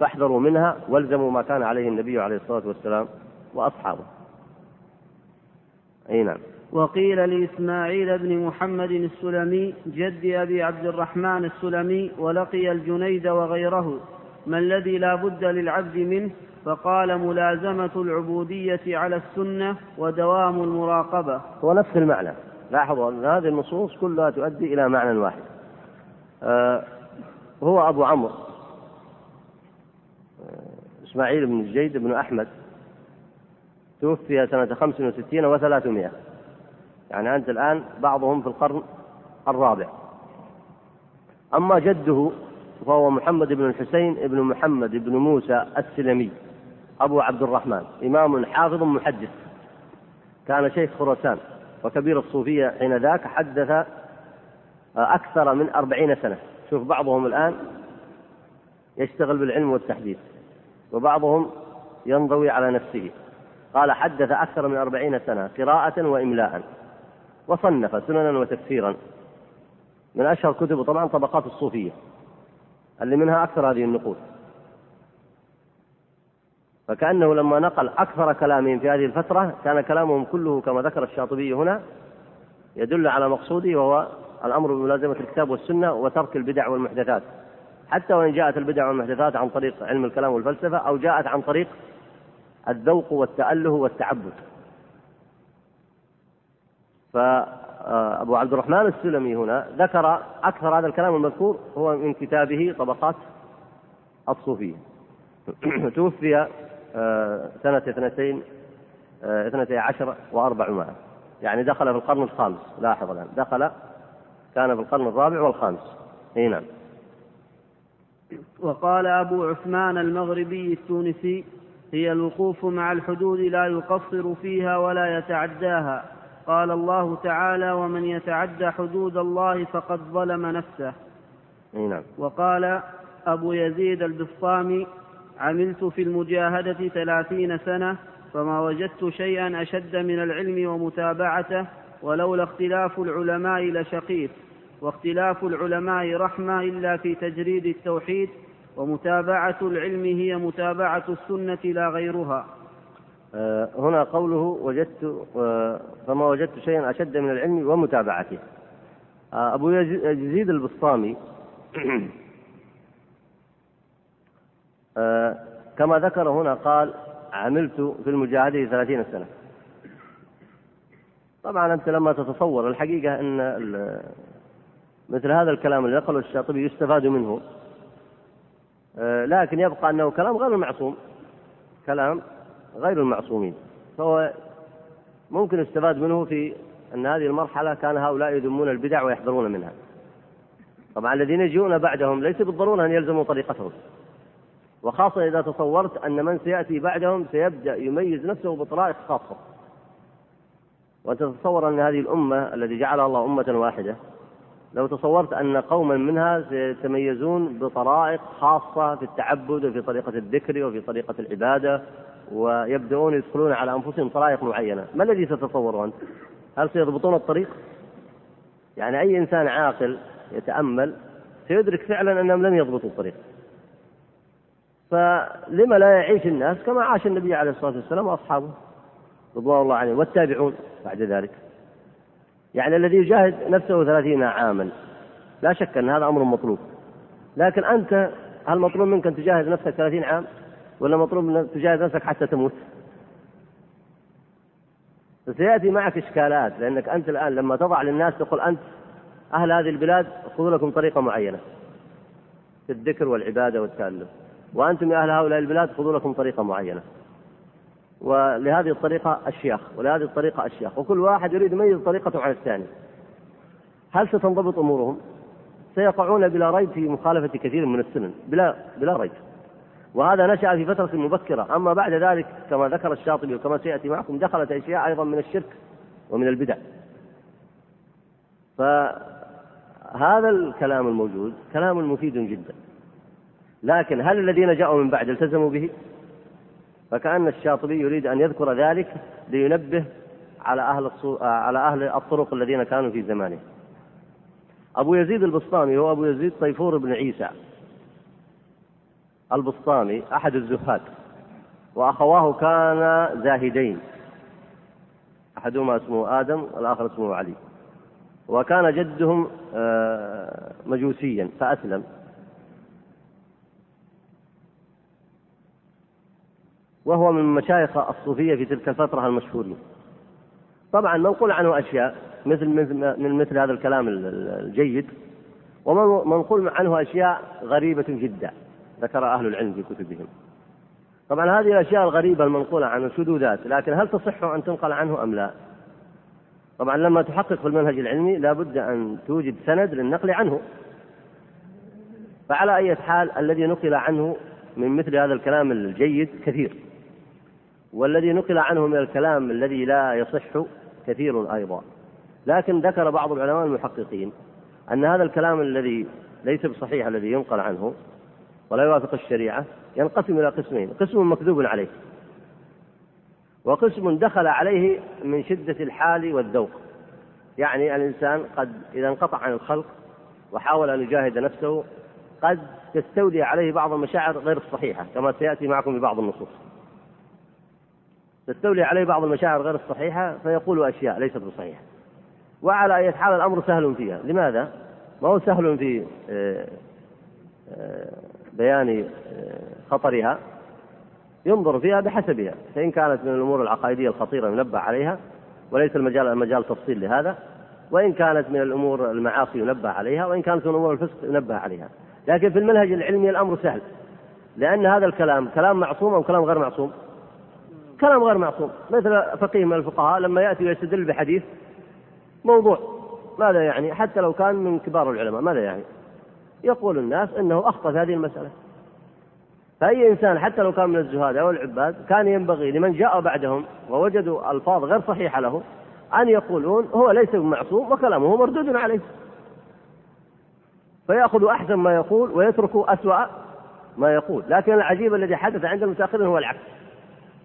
فاحذروا منها والزموا ما كان عليه النبي عليه الصلاة والسلام وأصحابه. أي نعم. وقيل لإسماعيل بن محمد السلمي جد أبي عبد الرحمن السلمي ولقي الجنيد وغيره ما الذي لا بد للعبد منه؟ فقال ملازمة العبودية على السنة ودوام المراقبة. هو نفس المعنى. لاحظوا أن هذه النصوص كلها تؤدي إلى معنى واحد. آه هو أبو عمرو. آه إسماعيل بن الجيد بن أحمد. توفي سنة خمس وستين وثلاثمائة. يعني أنت الآن بعضهم في القرن الرابع. أما جده فهو محمد بن الحسين بن محمد بن موسى السلمي أبو عبد الرحمن إمام حافظ محدث. كان شيخ خراسان وكبير الصوفية حين ذاك حدث أكثر من أربعين سنة. شوف بعضهم الآن يشتغل بالعلم والتحديث وبعضهم ينضوي على نفسه. قال حدث أكثر من أربعين سنة قراءة وإملاء وصنف سننا وتفسيرا. من أشهر كتبه طبعا طبقات الصوفية. اللي منها أكثر هذه النقود. فكأنه لما نقل أكثر كلامهم في هذه الفترة كان كلامهم كله كما ذكر الشاطبي هنا يدل على مقصوده وهو الأمر بملازمة الكتاب والسنة وترك البدع والمحدثات. حتى وإن جاءت البدع والمحدثات عن طريق علم الكلام والفلسفة أو جاءت عن طريق الذوق والتأله والتعبد. فأبو عبد الرحمن السلمي هنا ذكر أكثر هذا الكلام المذكور هو من كتابه طبقات الصوفية. (clears throat) توفي آه، سنة اثنتين آه، اثنتي عشر وأربعمائة. يعني دخل في القرن الخامس لاحظ الآن. دخل كان في القرن الرابع والخامس. إي نعم. وقال أبو عثمان المغربي التونسي هي الوقوف مع الحدود لا يقصر فيها ولا يتعداها. قال الله تعالى ومن يتعدى حدود الله فقد ظلم نفسه. نعم. وقال أبو يزيد البسطامي عملت في المجاهدة ثلاثين سنة فما وجدت شيئا أشد من العلم ومتابعته ولولا اختلاف العلماء لشقيت واختلاف العلماء رحمة إلا في تجريد التوحيد ومتابعة العلم هي متابعة السنة لا غيرها. هنا قوله وجدت آه، فما وجدت شيئا أشد من العلم ومتابعته. آه، أبو يزيد البسطامي (clears throat) كما ذكر هنا قال عملت في المجاهدة ثلاثين سنة. طبعا أنت لما تتصور الحقيقة أن مثل هذا الكلام اللي نقله الشاطبي يستفاد منه. لكن يبقى أنه كلام غير معصوم. كلام غير المعصومين. فهو ممكن يستفاد منه في أن هذه المرحلة كان هؤلاء يذمون البدع ويحذرون منها. طبعا الذين يجيون بعدهم ليس بالضرورة أن يلزموا طريقتهم. وخاصة إذا تصورت أن من سيأتي بعدهم سيبدأ يميز نفسه بطرائق خاصة. وأنت تتصور أن هذه الأمة الذي جعلها الله أمة واحدة لو تصورت أن قوما منها سيتميزون بطرائق خاصة في التعبد وفي طريقة الذكر وفي طريقة العبادة ويبدأون يدخلون على أنفسهم طرائق معينة. ما الذي تتصوره أنت؟ هل سيضبطون الطريق؟ يعني أي إنسان عاقل يتأمل سيدرك فعلا أنهم لن يضبطوا الطريق. فلما لا يعيش الناس كما عاش النبي عليه الصلاة والسلام وأصحابه رضوان الله عليهم والتابعون بعد ذلك. يعني الذي يجاهد نفسه ثلاثين عاما لا شك أن هذا أمر مطلوب. لكن أنت هل مطلوب منك أن تجاهد نفسك ثلاثين عام؟ ولا مطلوب أن تجاهد نفسك حتى تموت؟ فسيأتي معك إشكالات لأنك أنت الآن لما تضع للناس تقول أنت أهل هذه البلاد خذوا لكم طريقة معينة في الذكر والعبادة والتألف. وأنتم يا أهل هؤلاء البلاد خذوا لكم طريقة معينة. ولهذه الطريقة أشياخ ولهذه الطريقة أشياخ وكل واحد يريد يميز طريقته عن الثاني. هل ستنضبط أمورهم؟ سيقعون بلا ريب في مخالفة كثير من السنن بلا بلا ريب. وهذا نشأ في فترة مبكرة. أما بعد ذلك كما ذكر الشاطبي وكما سيأتي معكم دخلت أشياء أيضا من الشرك ومن البدع. فهذا الكلام الموجود كلام مفيد جدا. لكن هل الذين جاءوا من بعد التزموا به؟ فكأن الشاطبي يريد أن يذكر ذلك لينبه على أهل على أهل الطرق الذين كانوا في زمانه. أبو يزيد البسطامي هو أبو يزيد طيفور بن عيسى. البسطامي أحد الزهاد وأخواه كانا زاهدين. أحدهما اسمه آدم والآخر اسمه علي. وكان جدهم آه، مجوسيا فأسلم. وهو من مشايخ الصوفية في تلك الفترة المشهورين. طبعا منقول عنه أشياء مثل من مثل هذا الكلام الجيد. ومنقول عنه أشياء غريبة جدا. ذكر أهل العلم في كتبهم. طبعا هذه الأشياء الغريبة المنقولة عنه شذوذات لكن هل تصح أن تنقل عنه أم لا؟ طبعا لما تحقق في المنهج العلمي لا بد أن توجد سند للنقل عنه. فعلى أي حال الذي نقل عنه من مثل هذا الكلام الجيد كثير. والذي نقل عنه من الكلام الذي لا يصح كثير أيضا. لكن ذكر بعض العلماء المحققين أن هذا الكلام الذي ليس بصحيح الذي ينقل عنه ولا يوافق الشريعة ينقسم إلى قسمين قسم مكذوب عليه. وقسم دخل عليه من شدة الحال والذوق. يعني الإنسان قد إذا انقطع عن الخلق وحاول أن يجاهد نفسه قد تستولي عليه بعض المشاعر غير الصحيحة كما سيأتي معكم ببعض النصوص. تستولي عليه بعض المشاعر غير الصحيحة فيقول أشياء ليست بصحيحة. وعلى أي حال الأمر سهل فيها. لماذا؟ ما هو سهل في آه، آه، بيان آه، خطرها ينظر فيها بحسبها فإن كانت من الأمور العقائدية الخطيرة ينبه عليها وليس المجال المجال تفصيل لهذا وإن كانت من الأمور المعاصي ينبه عليها وإن كانت من أمور الفسق ينبه عليها. لكن في المنهج العلمي الأمر سهل لأن هذا الكلام كلام معصوم أو كلام غير معصوم؟ كلام غير معصوم. مثل فقيه من الفقهاء لما يأتي ويستدل بحديث موضوع ماذا يعني؟ حتى لو كان من كبار العلماء ماذا يعني؟ يقول الناس إنه أخطأ في هذه المسألة. فأي إنسان حتى لو كان من الزهاد أو العباد كان ينبغي لمن جاء بعدهم ووجدوا ألفاظ غير صحيحة له أن يقولون هو ليس بمعصوم وكلامه مردود عليه. فيأخذ أحسن ما يقول ويترك أسوأ ما يقول. لكن العجيب الذي حدث عند المتأخرين هو العكس.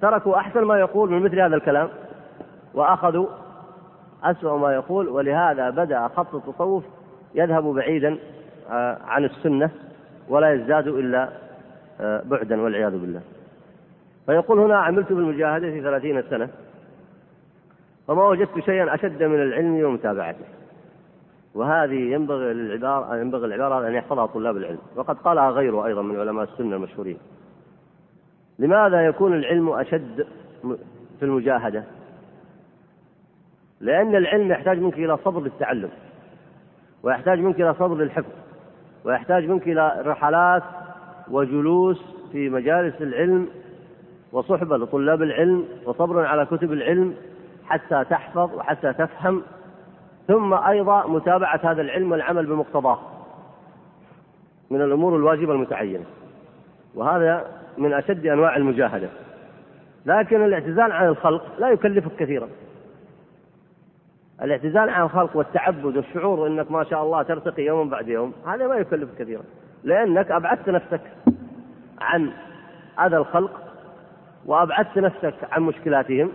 تركوا أحسن ما يقول من مثل هذا الكلام وأخذوا أسوأ ما يقول ولهذا بدأ خط التصوف يذهب بعيدا عن السنة ولا يزداد إلا آه، بعدا والعياذ بالله. فيقول هنا عملت بالمجاهدة في ثلاثين سنة فما وجدت شيئا أشد من العلم ومتابعته. وهذه ينبغي للعبارة ينبغي العبارة أن يحفظها طلاب العلم. وقد قالها غيره أيضا من علماء السنة المشهورين. لماذا يكون العلم أشد في المجاهدة؟ لأن العلم يحتاج منك إلى صبر للتعلم ويحتاج منك إلى صبر للحفظ. ويحتاج منك إلى رحلات وجلوس في مجالس العلم وصحبة لطلاب العلم وصبر على كتب العلم حتى تحفظ وحتى تفهم ثم أيضا متابعة هذا العلم والعمل بمقتضاه من الأمور الواجبة المتعينة. وهذا من أشد أنواع المجاهدة. لكن الاعتزال عن الخلق لا يكلفك كثيرا. الاعتزال عن الخلق والتعبد والشعور انك ما شاء الله ترتقي يوم بعد يوم هذا ما يكلف كثيرا. لأنك أبعدت نفسك عن اذى الخلق وأبعدت نفسك عن مشكلاتهم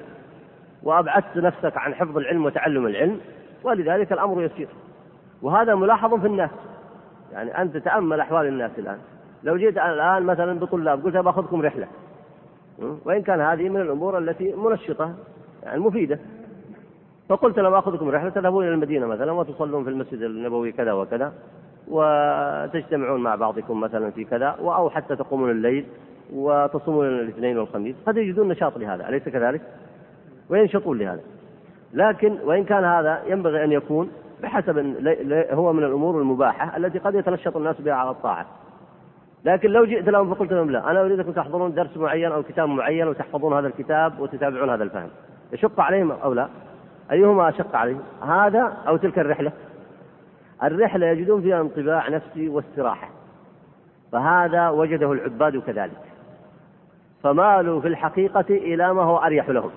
وأبعدت نفسك عن حفظ العلم وتعلم العلم ولذلك الأمر يسير. وهذا ملاحظ في الناس. يعني أنت تأمل أحوال الناس الآن. لو جيت الآن مثلا بطلاب قلت باخذكم رحلة. وإن كان هذه من الأمور التي منشطة يعني مفيدة. فقلت لو أخذكم رحلة تذهبون إلى المدينة مثلا وتصلون في المسجد النبوي كذا وكذا وتجتمعون مع بعضكم مثلا في كذا أو حتى تقومون الليل وتصومون الاثنين والخميس. قد يجدون نشاط لهذا. أليس كذلك؟ وينشطون لهذا. لكن وإن كان هذا ينبغي أن يكون بحسب هو من الأمور المباحة التي قد يتنشط الناس بها على الطاعة. لكن لو جئت لهم فقلت لهم لا أنا أريدكم تحضرون درس معين أو كتاب معين وتحفظون هذا الكتاب وتتابعون هذا الفهم. يشق عليهم أو لا؟ أيهما أشق عليهم هذا أو تلك الرحلة؟ الرحلة يجدون فيها انطباع نفسي واستراحة فهذا وجده العباد كذلك. فمالوا في الحقيقة إلى ما هو أريح لهم.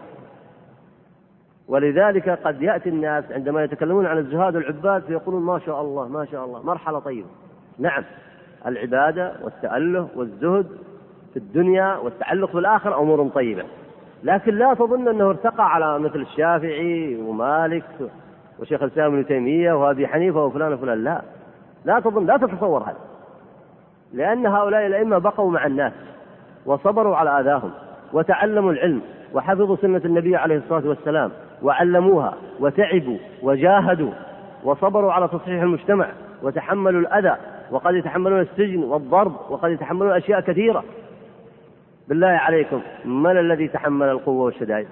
ولذلك قد يأتي الناس عندما يتكلمون عن الزهاد والعباد فيقولون ما شاء الله ما شاء الله مرحلة طيبة. نعم العبادة والتأله والزهد في الدنيا والتعلق بالآخرة أمور طيبة. لكن لا تظن أنه ارتقى على مثل الشافعي ومالك وشيخ الإسلام ابن تيمية وأبي حنيفة وفلان وفلان. لا. لا تظن لا تتصور هذا. لأن هؤلاء الأئمة بقوا مع الناس وصبروا على آذاهم وتعلموا العلم وحفظوا سنة النبي عليه الصلاة والسلام وعلموها وتعبوا وجاهدوا وصبروا على تصحيح المجتمع وتحملوا الأذى وقد يتحملون السجن والضرب وقد يتحملون أشياء كثيرة. بالله عليكم من الذي تحمل القوة والشدائد؟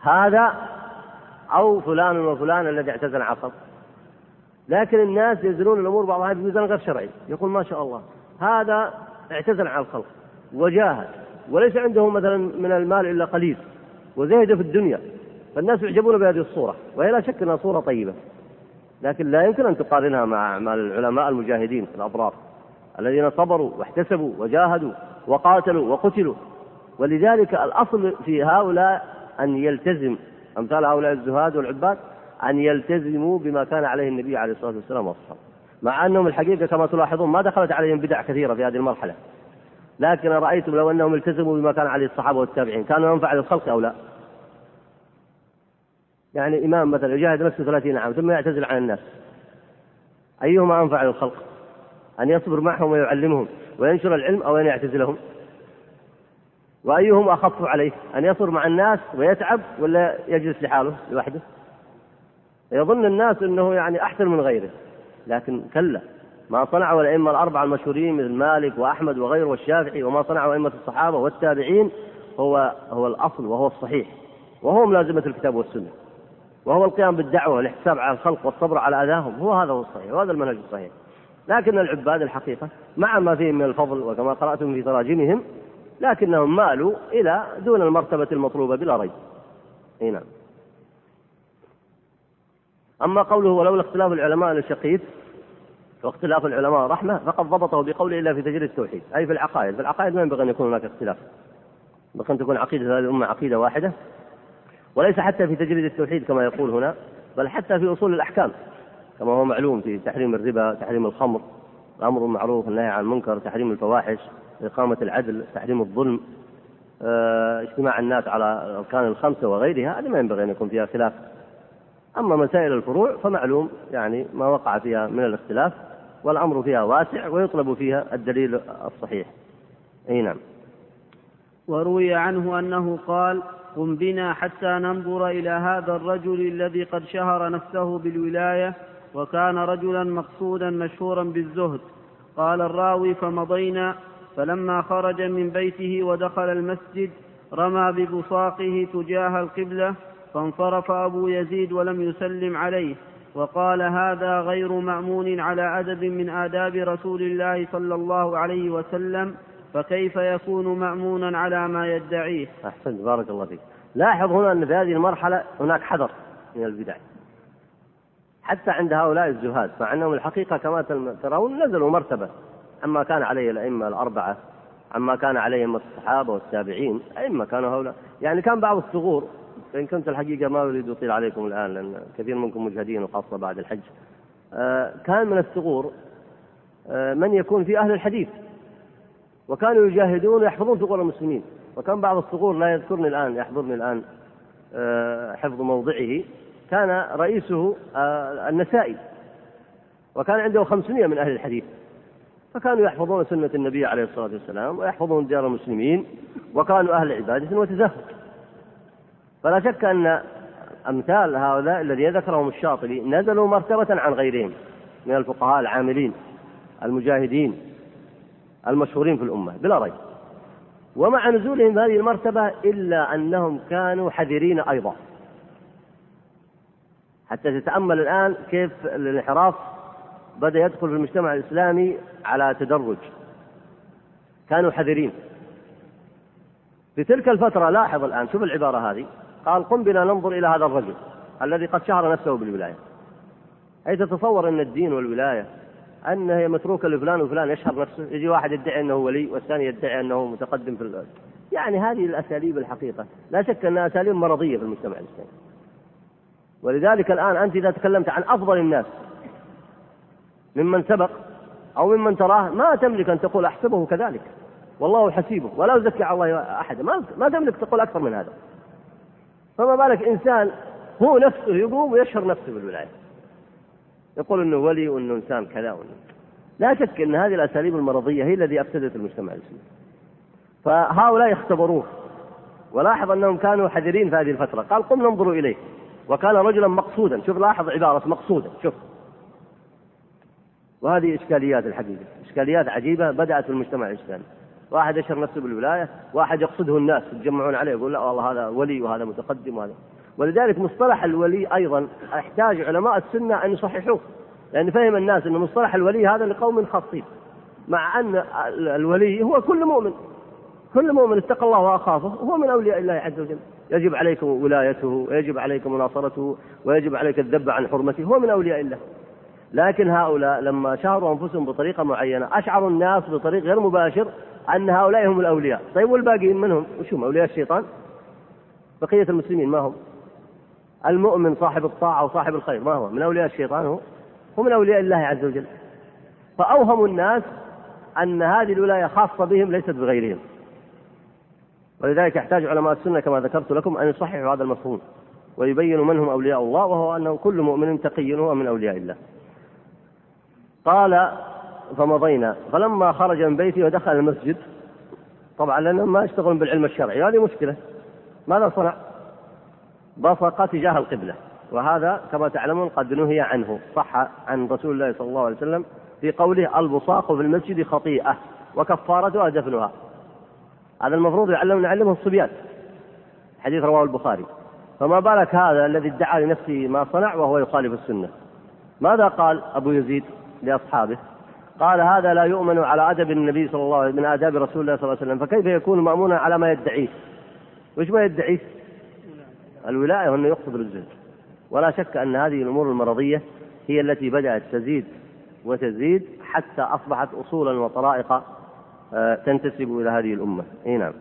هذا أو فلان وفلان الذي اعتزل الخلق لكن الناس يزنون الأمور بعضها بميزان غير شرعي. يقول ما شاء الله هذا اعتزل عن الخلق وجاهد وليس عنده مثلا من المال إلا قليل وزهد في الدنيا. فالناس يعجبون بهذه الصورة وهي لا شك أنها صورة طيبة. لكن لا يمكن أن تقارنها مع أعمال العلماء المجاهدين الأبرار الذين صبروا واحتسبوا وجاهدوا. وقاتلوا وقتلوا. ولذلك الأصل في هؤلاء أن يلتزم أمثال هؤلاء الزهاد والعباد أن يلتزموا بما كان عليه النبي عليه الصلاة والسلام والصحابة. مع أنهم الحقيقة كما تلاحظون ما دخلت عليهم بدع كثيرة في هذه المرحلة. لكن رأيتم لو أنهم التزموا بما كان عليه الصحابة والتابعين. كانوا ينفع للخلق أو لا؟ يعني إمام مثلا يجاهد نفسه ثلاثين عام ثم يعتزل عن الناس. أيهما أنفع للخلق؟ أن يصبر معهم ويعلمهم. وينشر العلم أو أن يعتزلهم؟ وأيهم أخف عليه؟ أن يصبر مع الناس ويتعب ولا يجلس لحاله لوحده؟ يظن الناس أنه يعني أحسن من غيره لكن كلا. ما صنعه الأئمة الأربعة المشهورين مثل مالك وأحمد وغيره والشافعي وما صنعه أئمة الصحابة والتابعين هو هو الأصل وهو الصحيح. وهو ملازمة الكتاب والسنة. وهو القيام بالدعوة والإحتساب على الخلق والصبر على أذاهم. هو هذا هو الصحيح وهذا المنهج الصحيح. لكن العباد الحقيقة مع ما فيهم من الفضل وكما قرأتم في تراجمهم لكنهم مالوا إلى دون المرتبة المطلوبة بلا ريب. أي نعم. أما قوله ولولا اختلاف العلماء لشقيت واختلاف العلماء رحمة فقد ضبطه بقوله إلا في تجريد التوحيد أي في العقائد. في العقائد ما ينبغي أن يكون هناك اختلاف. ينبغي أن تكون عقيدة هذه الأمة عقيدة واحدة وليس حتى في تجريد التوحيد كما يقول هنا بل حتى في أصول الأحكام كما هو معلوم في تحريم الربا تحريم الخمر. الأمر بالمعروف النهي عن المنكر تحريم الفواحش إقامة العدل تحريم الظلم آه اجتماع الناس على الأركان الخمسة وغيرها هذه ما ينبغي أن يكون فيها خلاف. أما مسائل الفروع فمعلوم يعني ما وقع فيها من الاختلاف والأمر فيها واسع ويطلب فيها الدليل الصحيح. أي نعم. وروي عنه أنه قال قم بنا حتى ننظر إلى هذا الرجل الذي قد شهر نفسه بالولاية وكان رجلا مقصودا مشهورا بالزهد. قال الراوي فمضينا. فلما خرج من بيته ودخل المسجد رمى ببصاقه تجاه القبلة فانصرف أبو يزيد ولم يسلم عليه. وقال هذا غير مأمون على أدب من آداب رسول الله صلى الله عليه وسلم فكيف يكون مأمونا على ما يدعيه؟ أحسنت بارك الله فيك. لاحظ هنا أن في هذه المرحلة هناك حذر من البدع. حتى عند هؤلاء الزهاد مع أنهم الحقيقة كما ترون نزلوا مرتبة. عما كان عليه الأئمة الأربعة عما كان عليه أئمة الصحابة والتابعين أئمة كانوا هؤلاء. يعني كان بعض الثغور فإن كنت الحقيقة ما أريد أطيل عليكم الآن لأن كثير منكم مجهدين وخاصة بعد الحج. آه، كان من الثغور آه، من يكون في أهل الحديث. وكانوا يجاهدون ويحفظون ثغور المسلمين. وكان بعض الثغور لا يذكرني الآن يحضرني الآن آه، حفظ موضعه. كان رئيسه النسائي وكان عنده خمسمائة من أهل الحديث فكانوا يحفظون سنة النبي عليه الصلاة والسلام ويحفظون ديار المسلمين وكانوا أهل عبادة وتزهد. فلا شك أن أمثال هؤلاء الذين ذكرهم الشاطبي نزلوا مرتبة عن غيرهم من الفقهاء العاملين المجاهدين المشهورين في الأمة بلا ريب. ومع نزولهم هذه المرتبة إلا أنهم كانوا حذرين أيضا. حتى تتأمل الآن كيف الانحراف بدأ يدخل في المجتمع الإسلامي على تدرج. كانوا حذرين. في تلك الفترة لاحظ الآن شوف العبارة هذه. قال قم بنا ننظر إلى هذا الرجل الذي قد شهر نفسه بالولاية. أي تتصور أن الدين والولاية أنها هي متروكة لفلان وفلان يشهر نفسه يجي واحد يدعي أنه ولي والثاني يدعي أنه متقدم في الأرض. يعني هذه الأساليب الحقيقة. لا شك أنها أساليب مرضية في المجتمع الإسلامي. ولذلك الآن أنت إذا تكلمت عن أفضل الناس ممن سبق أو ممن تراه ما تملك أن تقول أحسبه كذلك. والله حسيبه. ولا أزكي على الله أحدا. ما ما تملك تقول أكثر من هذا. فما بالك إنسان هو نفسه يقوم ويشهر نفسه بالولاية. يقول إنه ولي وإنه إنسان كذا وإنه. لا شك إن هذه الأساليب المرضية هي الذي افسدت المجتمع الإسلامي. فهؤلاء اختبروه. ولاحظ أنهم كانوا حذرين في هذه الفترة. قال قم ننظر إليه. وكان رجلا مقصودا. شوف لاحظ عبارة مقصودا. شوف. وهذه إشكاليات الحقيقة. إشكاليات عجيبة بدأت في المجتمع الإسلامي. واحد يشهر نفسه بالولاية واحد يقصده الناس يتجمعون عليه يقول لا والله هذا ولي وهذا متقدم وهذا. ولذلك مصطلح الولي أيضا يحتاج علماء السنة أن يصححوه. لأن فهم الناس أن مصطلح الولي هذا لقوم خاصين مع أن الولي هو كل مؤمن. كل مؤمن اتقى الله وأخافه هو من أولياء الله عز وجل. يجب عليكم ولايته ويجب عليكم مناصرته ويجب عليك الذب عن حرمته هو من أولياء الله. لكن هؤلاء لما شهروا أنفسهم بطريقة معينة أشعروا الناس بطريق غير مباشر أن هؤلاء هم الأولياء. طيب والباقيين منهم وش هم؟ أولياء الشيطان؟ بقية المسلمين ما هم؟ المؤمن صاحب الطاعة وصاحب الخير ما هو؟ من أولياء الشيطان هو؟ هو من أولياء الله عز وجل. فأوهم الناس أن هذه الولاية خاصة بهم ليست بغيرهم. ولذلك يحتاج علماء السنة كما ذكرت لكم أن يصححوا هذا المفهوم ويبينوا من هم أولياء الله وهو أنه كل مؤمن تقي هو من أولياء الله. قال فمضينا. فلما خرج من بيته ودخل المسجد طبعا لأنهم ما يشتغلون بالعلم الشرعي هذه مشكلة. ماذا صنع؟ بصق تجاه القبلة. وهذا كما تعلمون قد نهي عنه. صح عن رسول الله صلى الله عليه وسلم في قوله البصاق في المسجد خطيئة وكفارتها دفنها هذا المفروض يعلم نعلمه الصبيان. حديث رواه البخاري. فما بالك هذا الذي ادعى لنفسه ما صنع وهو يخالف السنة؟ ماذا قال أبو يزيد لأصحابه؟ قال هذا لا يؤمن على أدب النبي صلى الله عليه وسلم من آداب رسول الله صلى الله عليه وسلم. فكيف يكون مأمونا على ما يدعيه؟ وش ما يدعيه؟ الولاية وأنه يقصد الزهد ولا شك أن هذه الأمور المرضية هي التي بدأت تزيد وتزيد حتى أصبحت أصولا وطرائق تنتسب إلى هذه الأمة. أي نعم.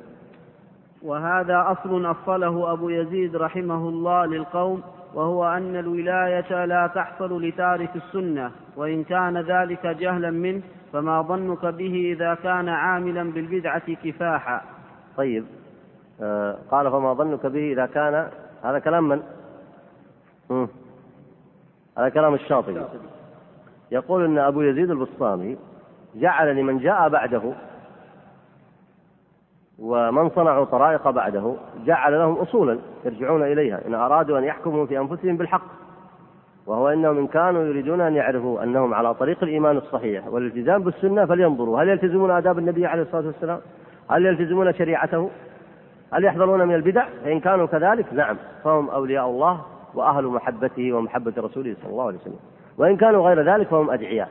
وهذا أصل أصله أبو يزيد رحمه الله للقوم وهو أن الولاية لا تحصل لتارك السنة وإن كان ذلك جهلا منه فما ظنك به إذا كان عاملا بالبدعة كفاحا. طيب. آه قال فما ظنك به إذا كان هذا كلام من؟ مم. هذا كلام الشاطبي. يقول إن أبو يزيد البسطامي جعل لمن جاء بعده ومن صنعوا طرائق بعده جعل لهم اصولا يرجعون إليها إن أرادوا أن يحكموا في أنفسهم بالحق وهو إنهم إن كانوا يريدون أن يعرفوا أنهم على طريق الإيمان الصحيح والالتزام بالسنة فلينظروا هل يلتزمون آداب النبي عليه الصلاة والسلام؟ هل يلتزمون شريعته؟ هل يحذرون من البدع؟ فإن كانوا كذلك نعم فهم أولياء الله وأهل محبته ومحبة رسوله صلى الله عليه وسلم وإن كانوا غير ذلك فهم أدعياء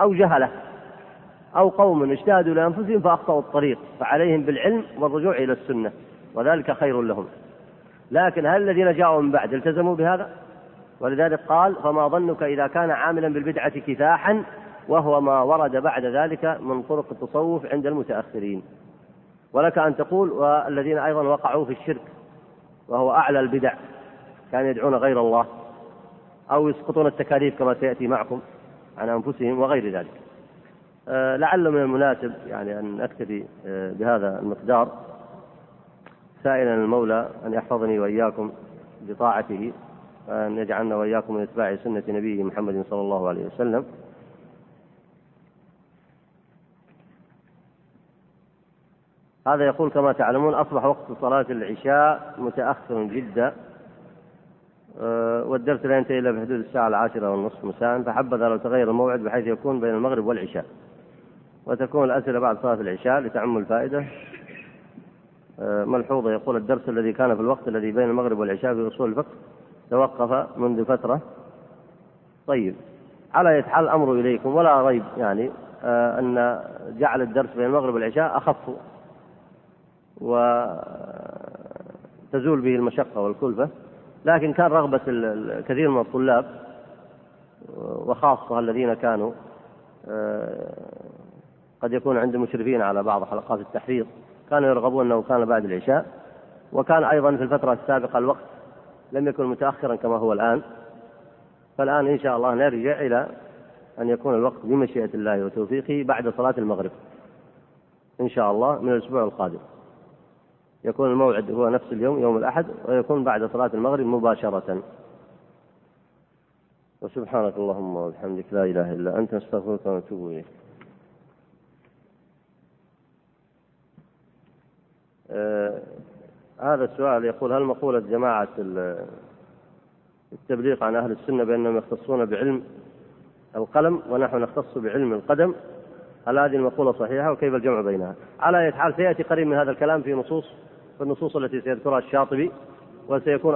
أو جهلة أو قوم اجتهدوا لأنفسهم فأخطأوا الطريق فعليهم بالعلم والرجوع إلى السنة وذلك خير لهم. لكن هل الذين جاءوا من بعد التزموا بهذا؟ ولذلك قال فما ظنك إذا كان عاملا بالبدعة كفاحا وهو ما ورد بعد ذلك من طرق التصوف عند المتأخرين. ولك أن تقول والذين أيضا وقعوا في الشرك وهو أعلى البدع كانوا يدعون غير الله أو يسقطون التكاليف كما سيأتي معكم عن أنفسهم وغير ذلك. لعل من المناسب يعني أن أكتفي أه بهذا المقدار. سائلا المولى أن يحفظني وإياكم بطاعته وأن يجعلنا وإياكم من إتباع سنة نبيه محمد صلى الله عليه وسلم. هذا يقول كما تعلمون أصبح وقت صلاة العشاء متأخر جدا أه، والدرس لا ينتهي إلا بحدود الساعة العاشرة والنصف مساء فحبذا لو تغير الموعد بحيث يكون بين المغرب والعشاء. وتكون الأسئلة بعد صلاة العشاء لتعم الفائدة. آه، ملحوظة يقول الدرس الذي كان في الوقت الذي بين المغرب والعشاء في أصول الفقه توقف منذ فترة. طيب على حال الأمر إليكم؟ ولا ريب يعني آه، أن جعل الدرس بين المغرب والعشاء أخف وتزول به المشقة والكلفة. لكن كان رغبة الكثير من الطلاب وخاصة الذين كانوا آه، قد يكون عندهم مشرفين على بعض حلقات التحفيظ كانوا يرغبون أنه كان بعد العشاء. وكان أيضا في الفترة السابقة الوقت لم يكن متأخرا كما هو الآن. فالآن إن شاء الله نرجع إلى أن يكون الوقت بمشيئة الله وتوفيقه بعد صلاة المغرب. إن شاء الله من الأسبوع القادم. يكون الموعد هو نفس اليوم يوم الأحد ويكون بعد صلاة المغرب مباشرة. وسبحانك اللهم وبحمدك لا إله إلا أنت نستغفرك ونتوب إليك. هذا السؤال يقول هل مقولة جماعة التبليغ عن أهل السنة بأنهم يختصون بعلم القلم ونحن نختص بعلم القدم هل هذه المقولة صحيحة وكيف الجمع بينها؟ على أي حال سيأتي قريب من هذا الكلام في نصوص في النصوص التي سيذكرها الشاطبي وسيكون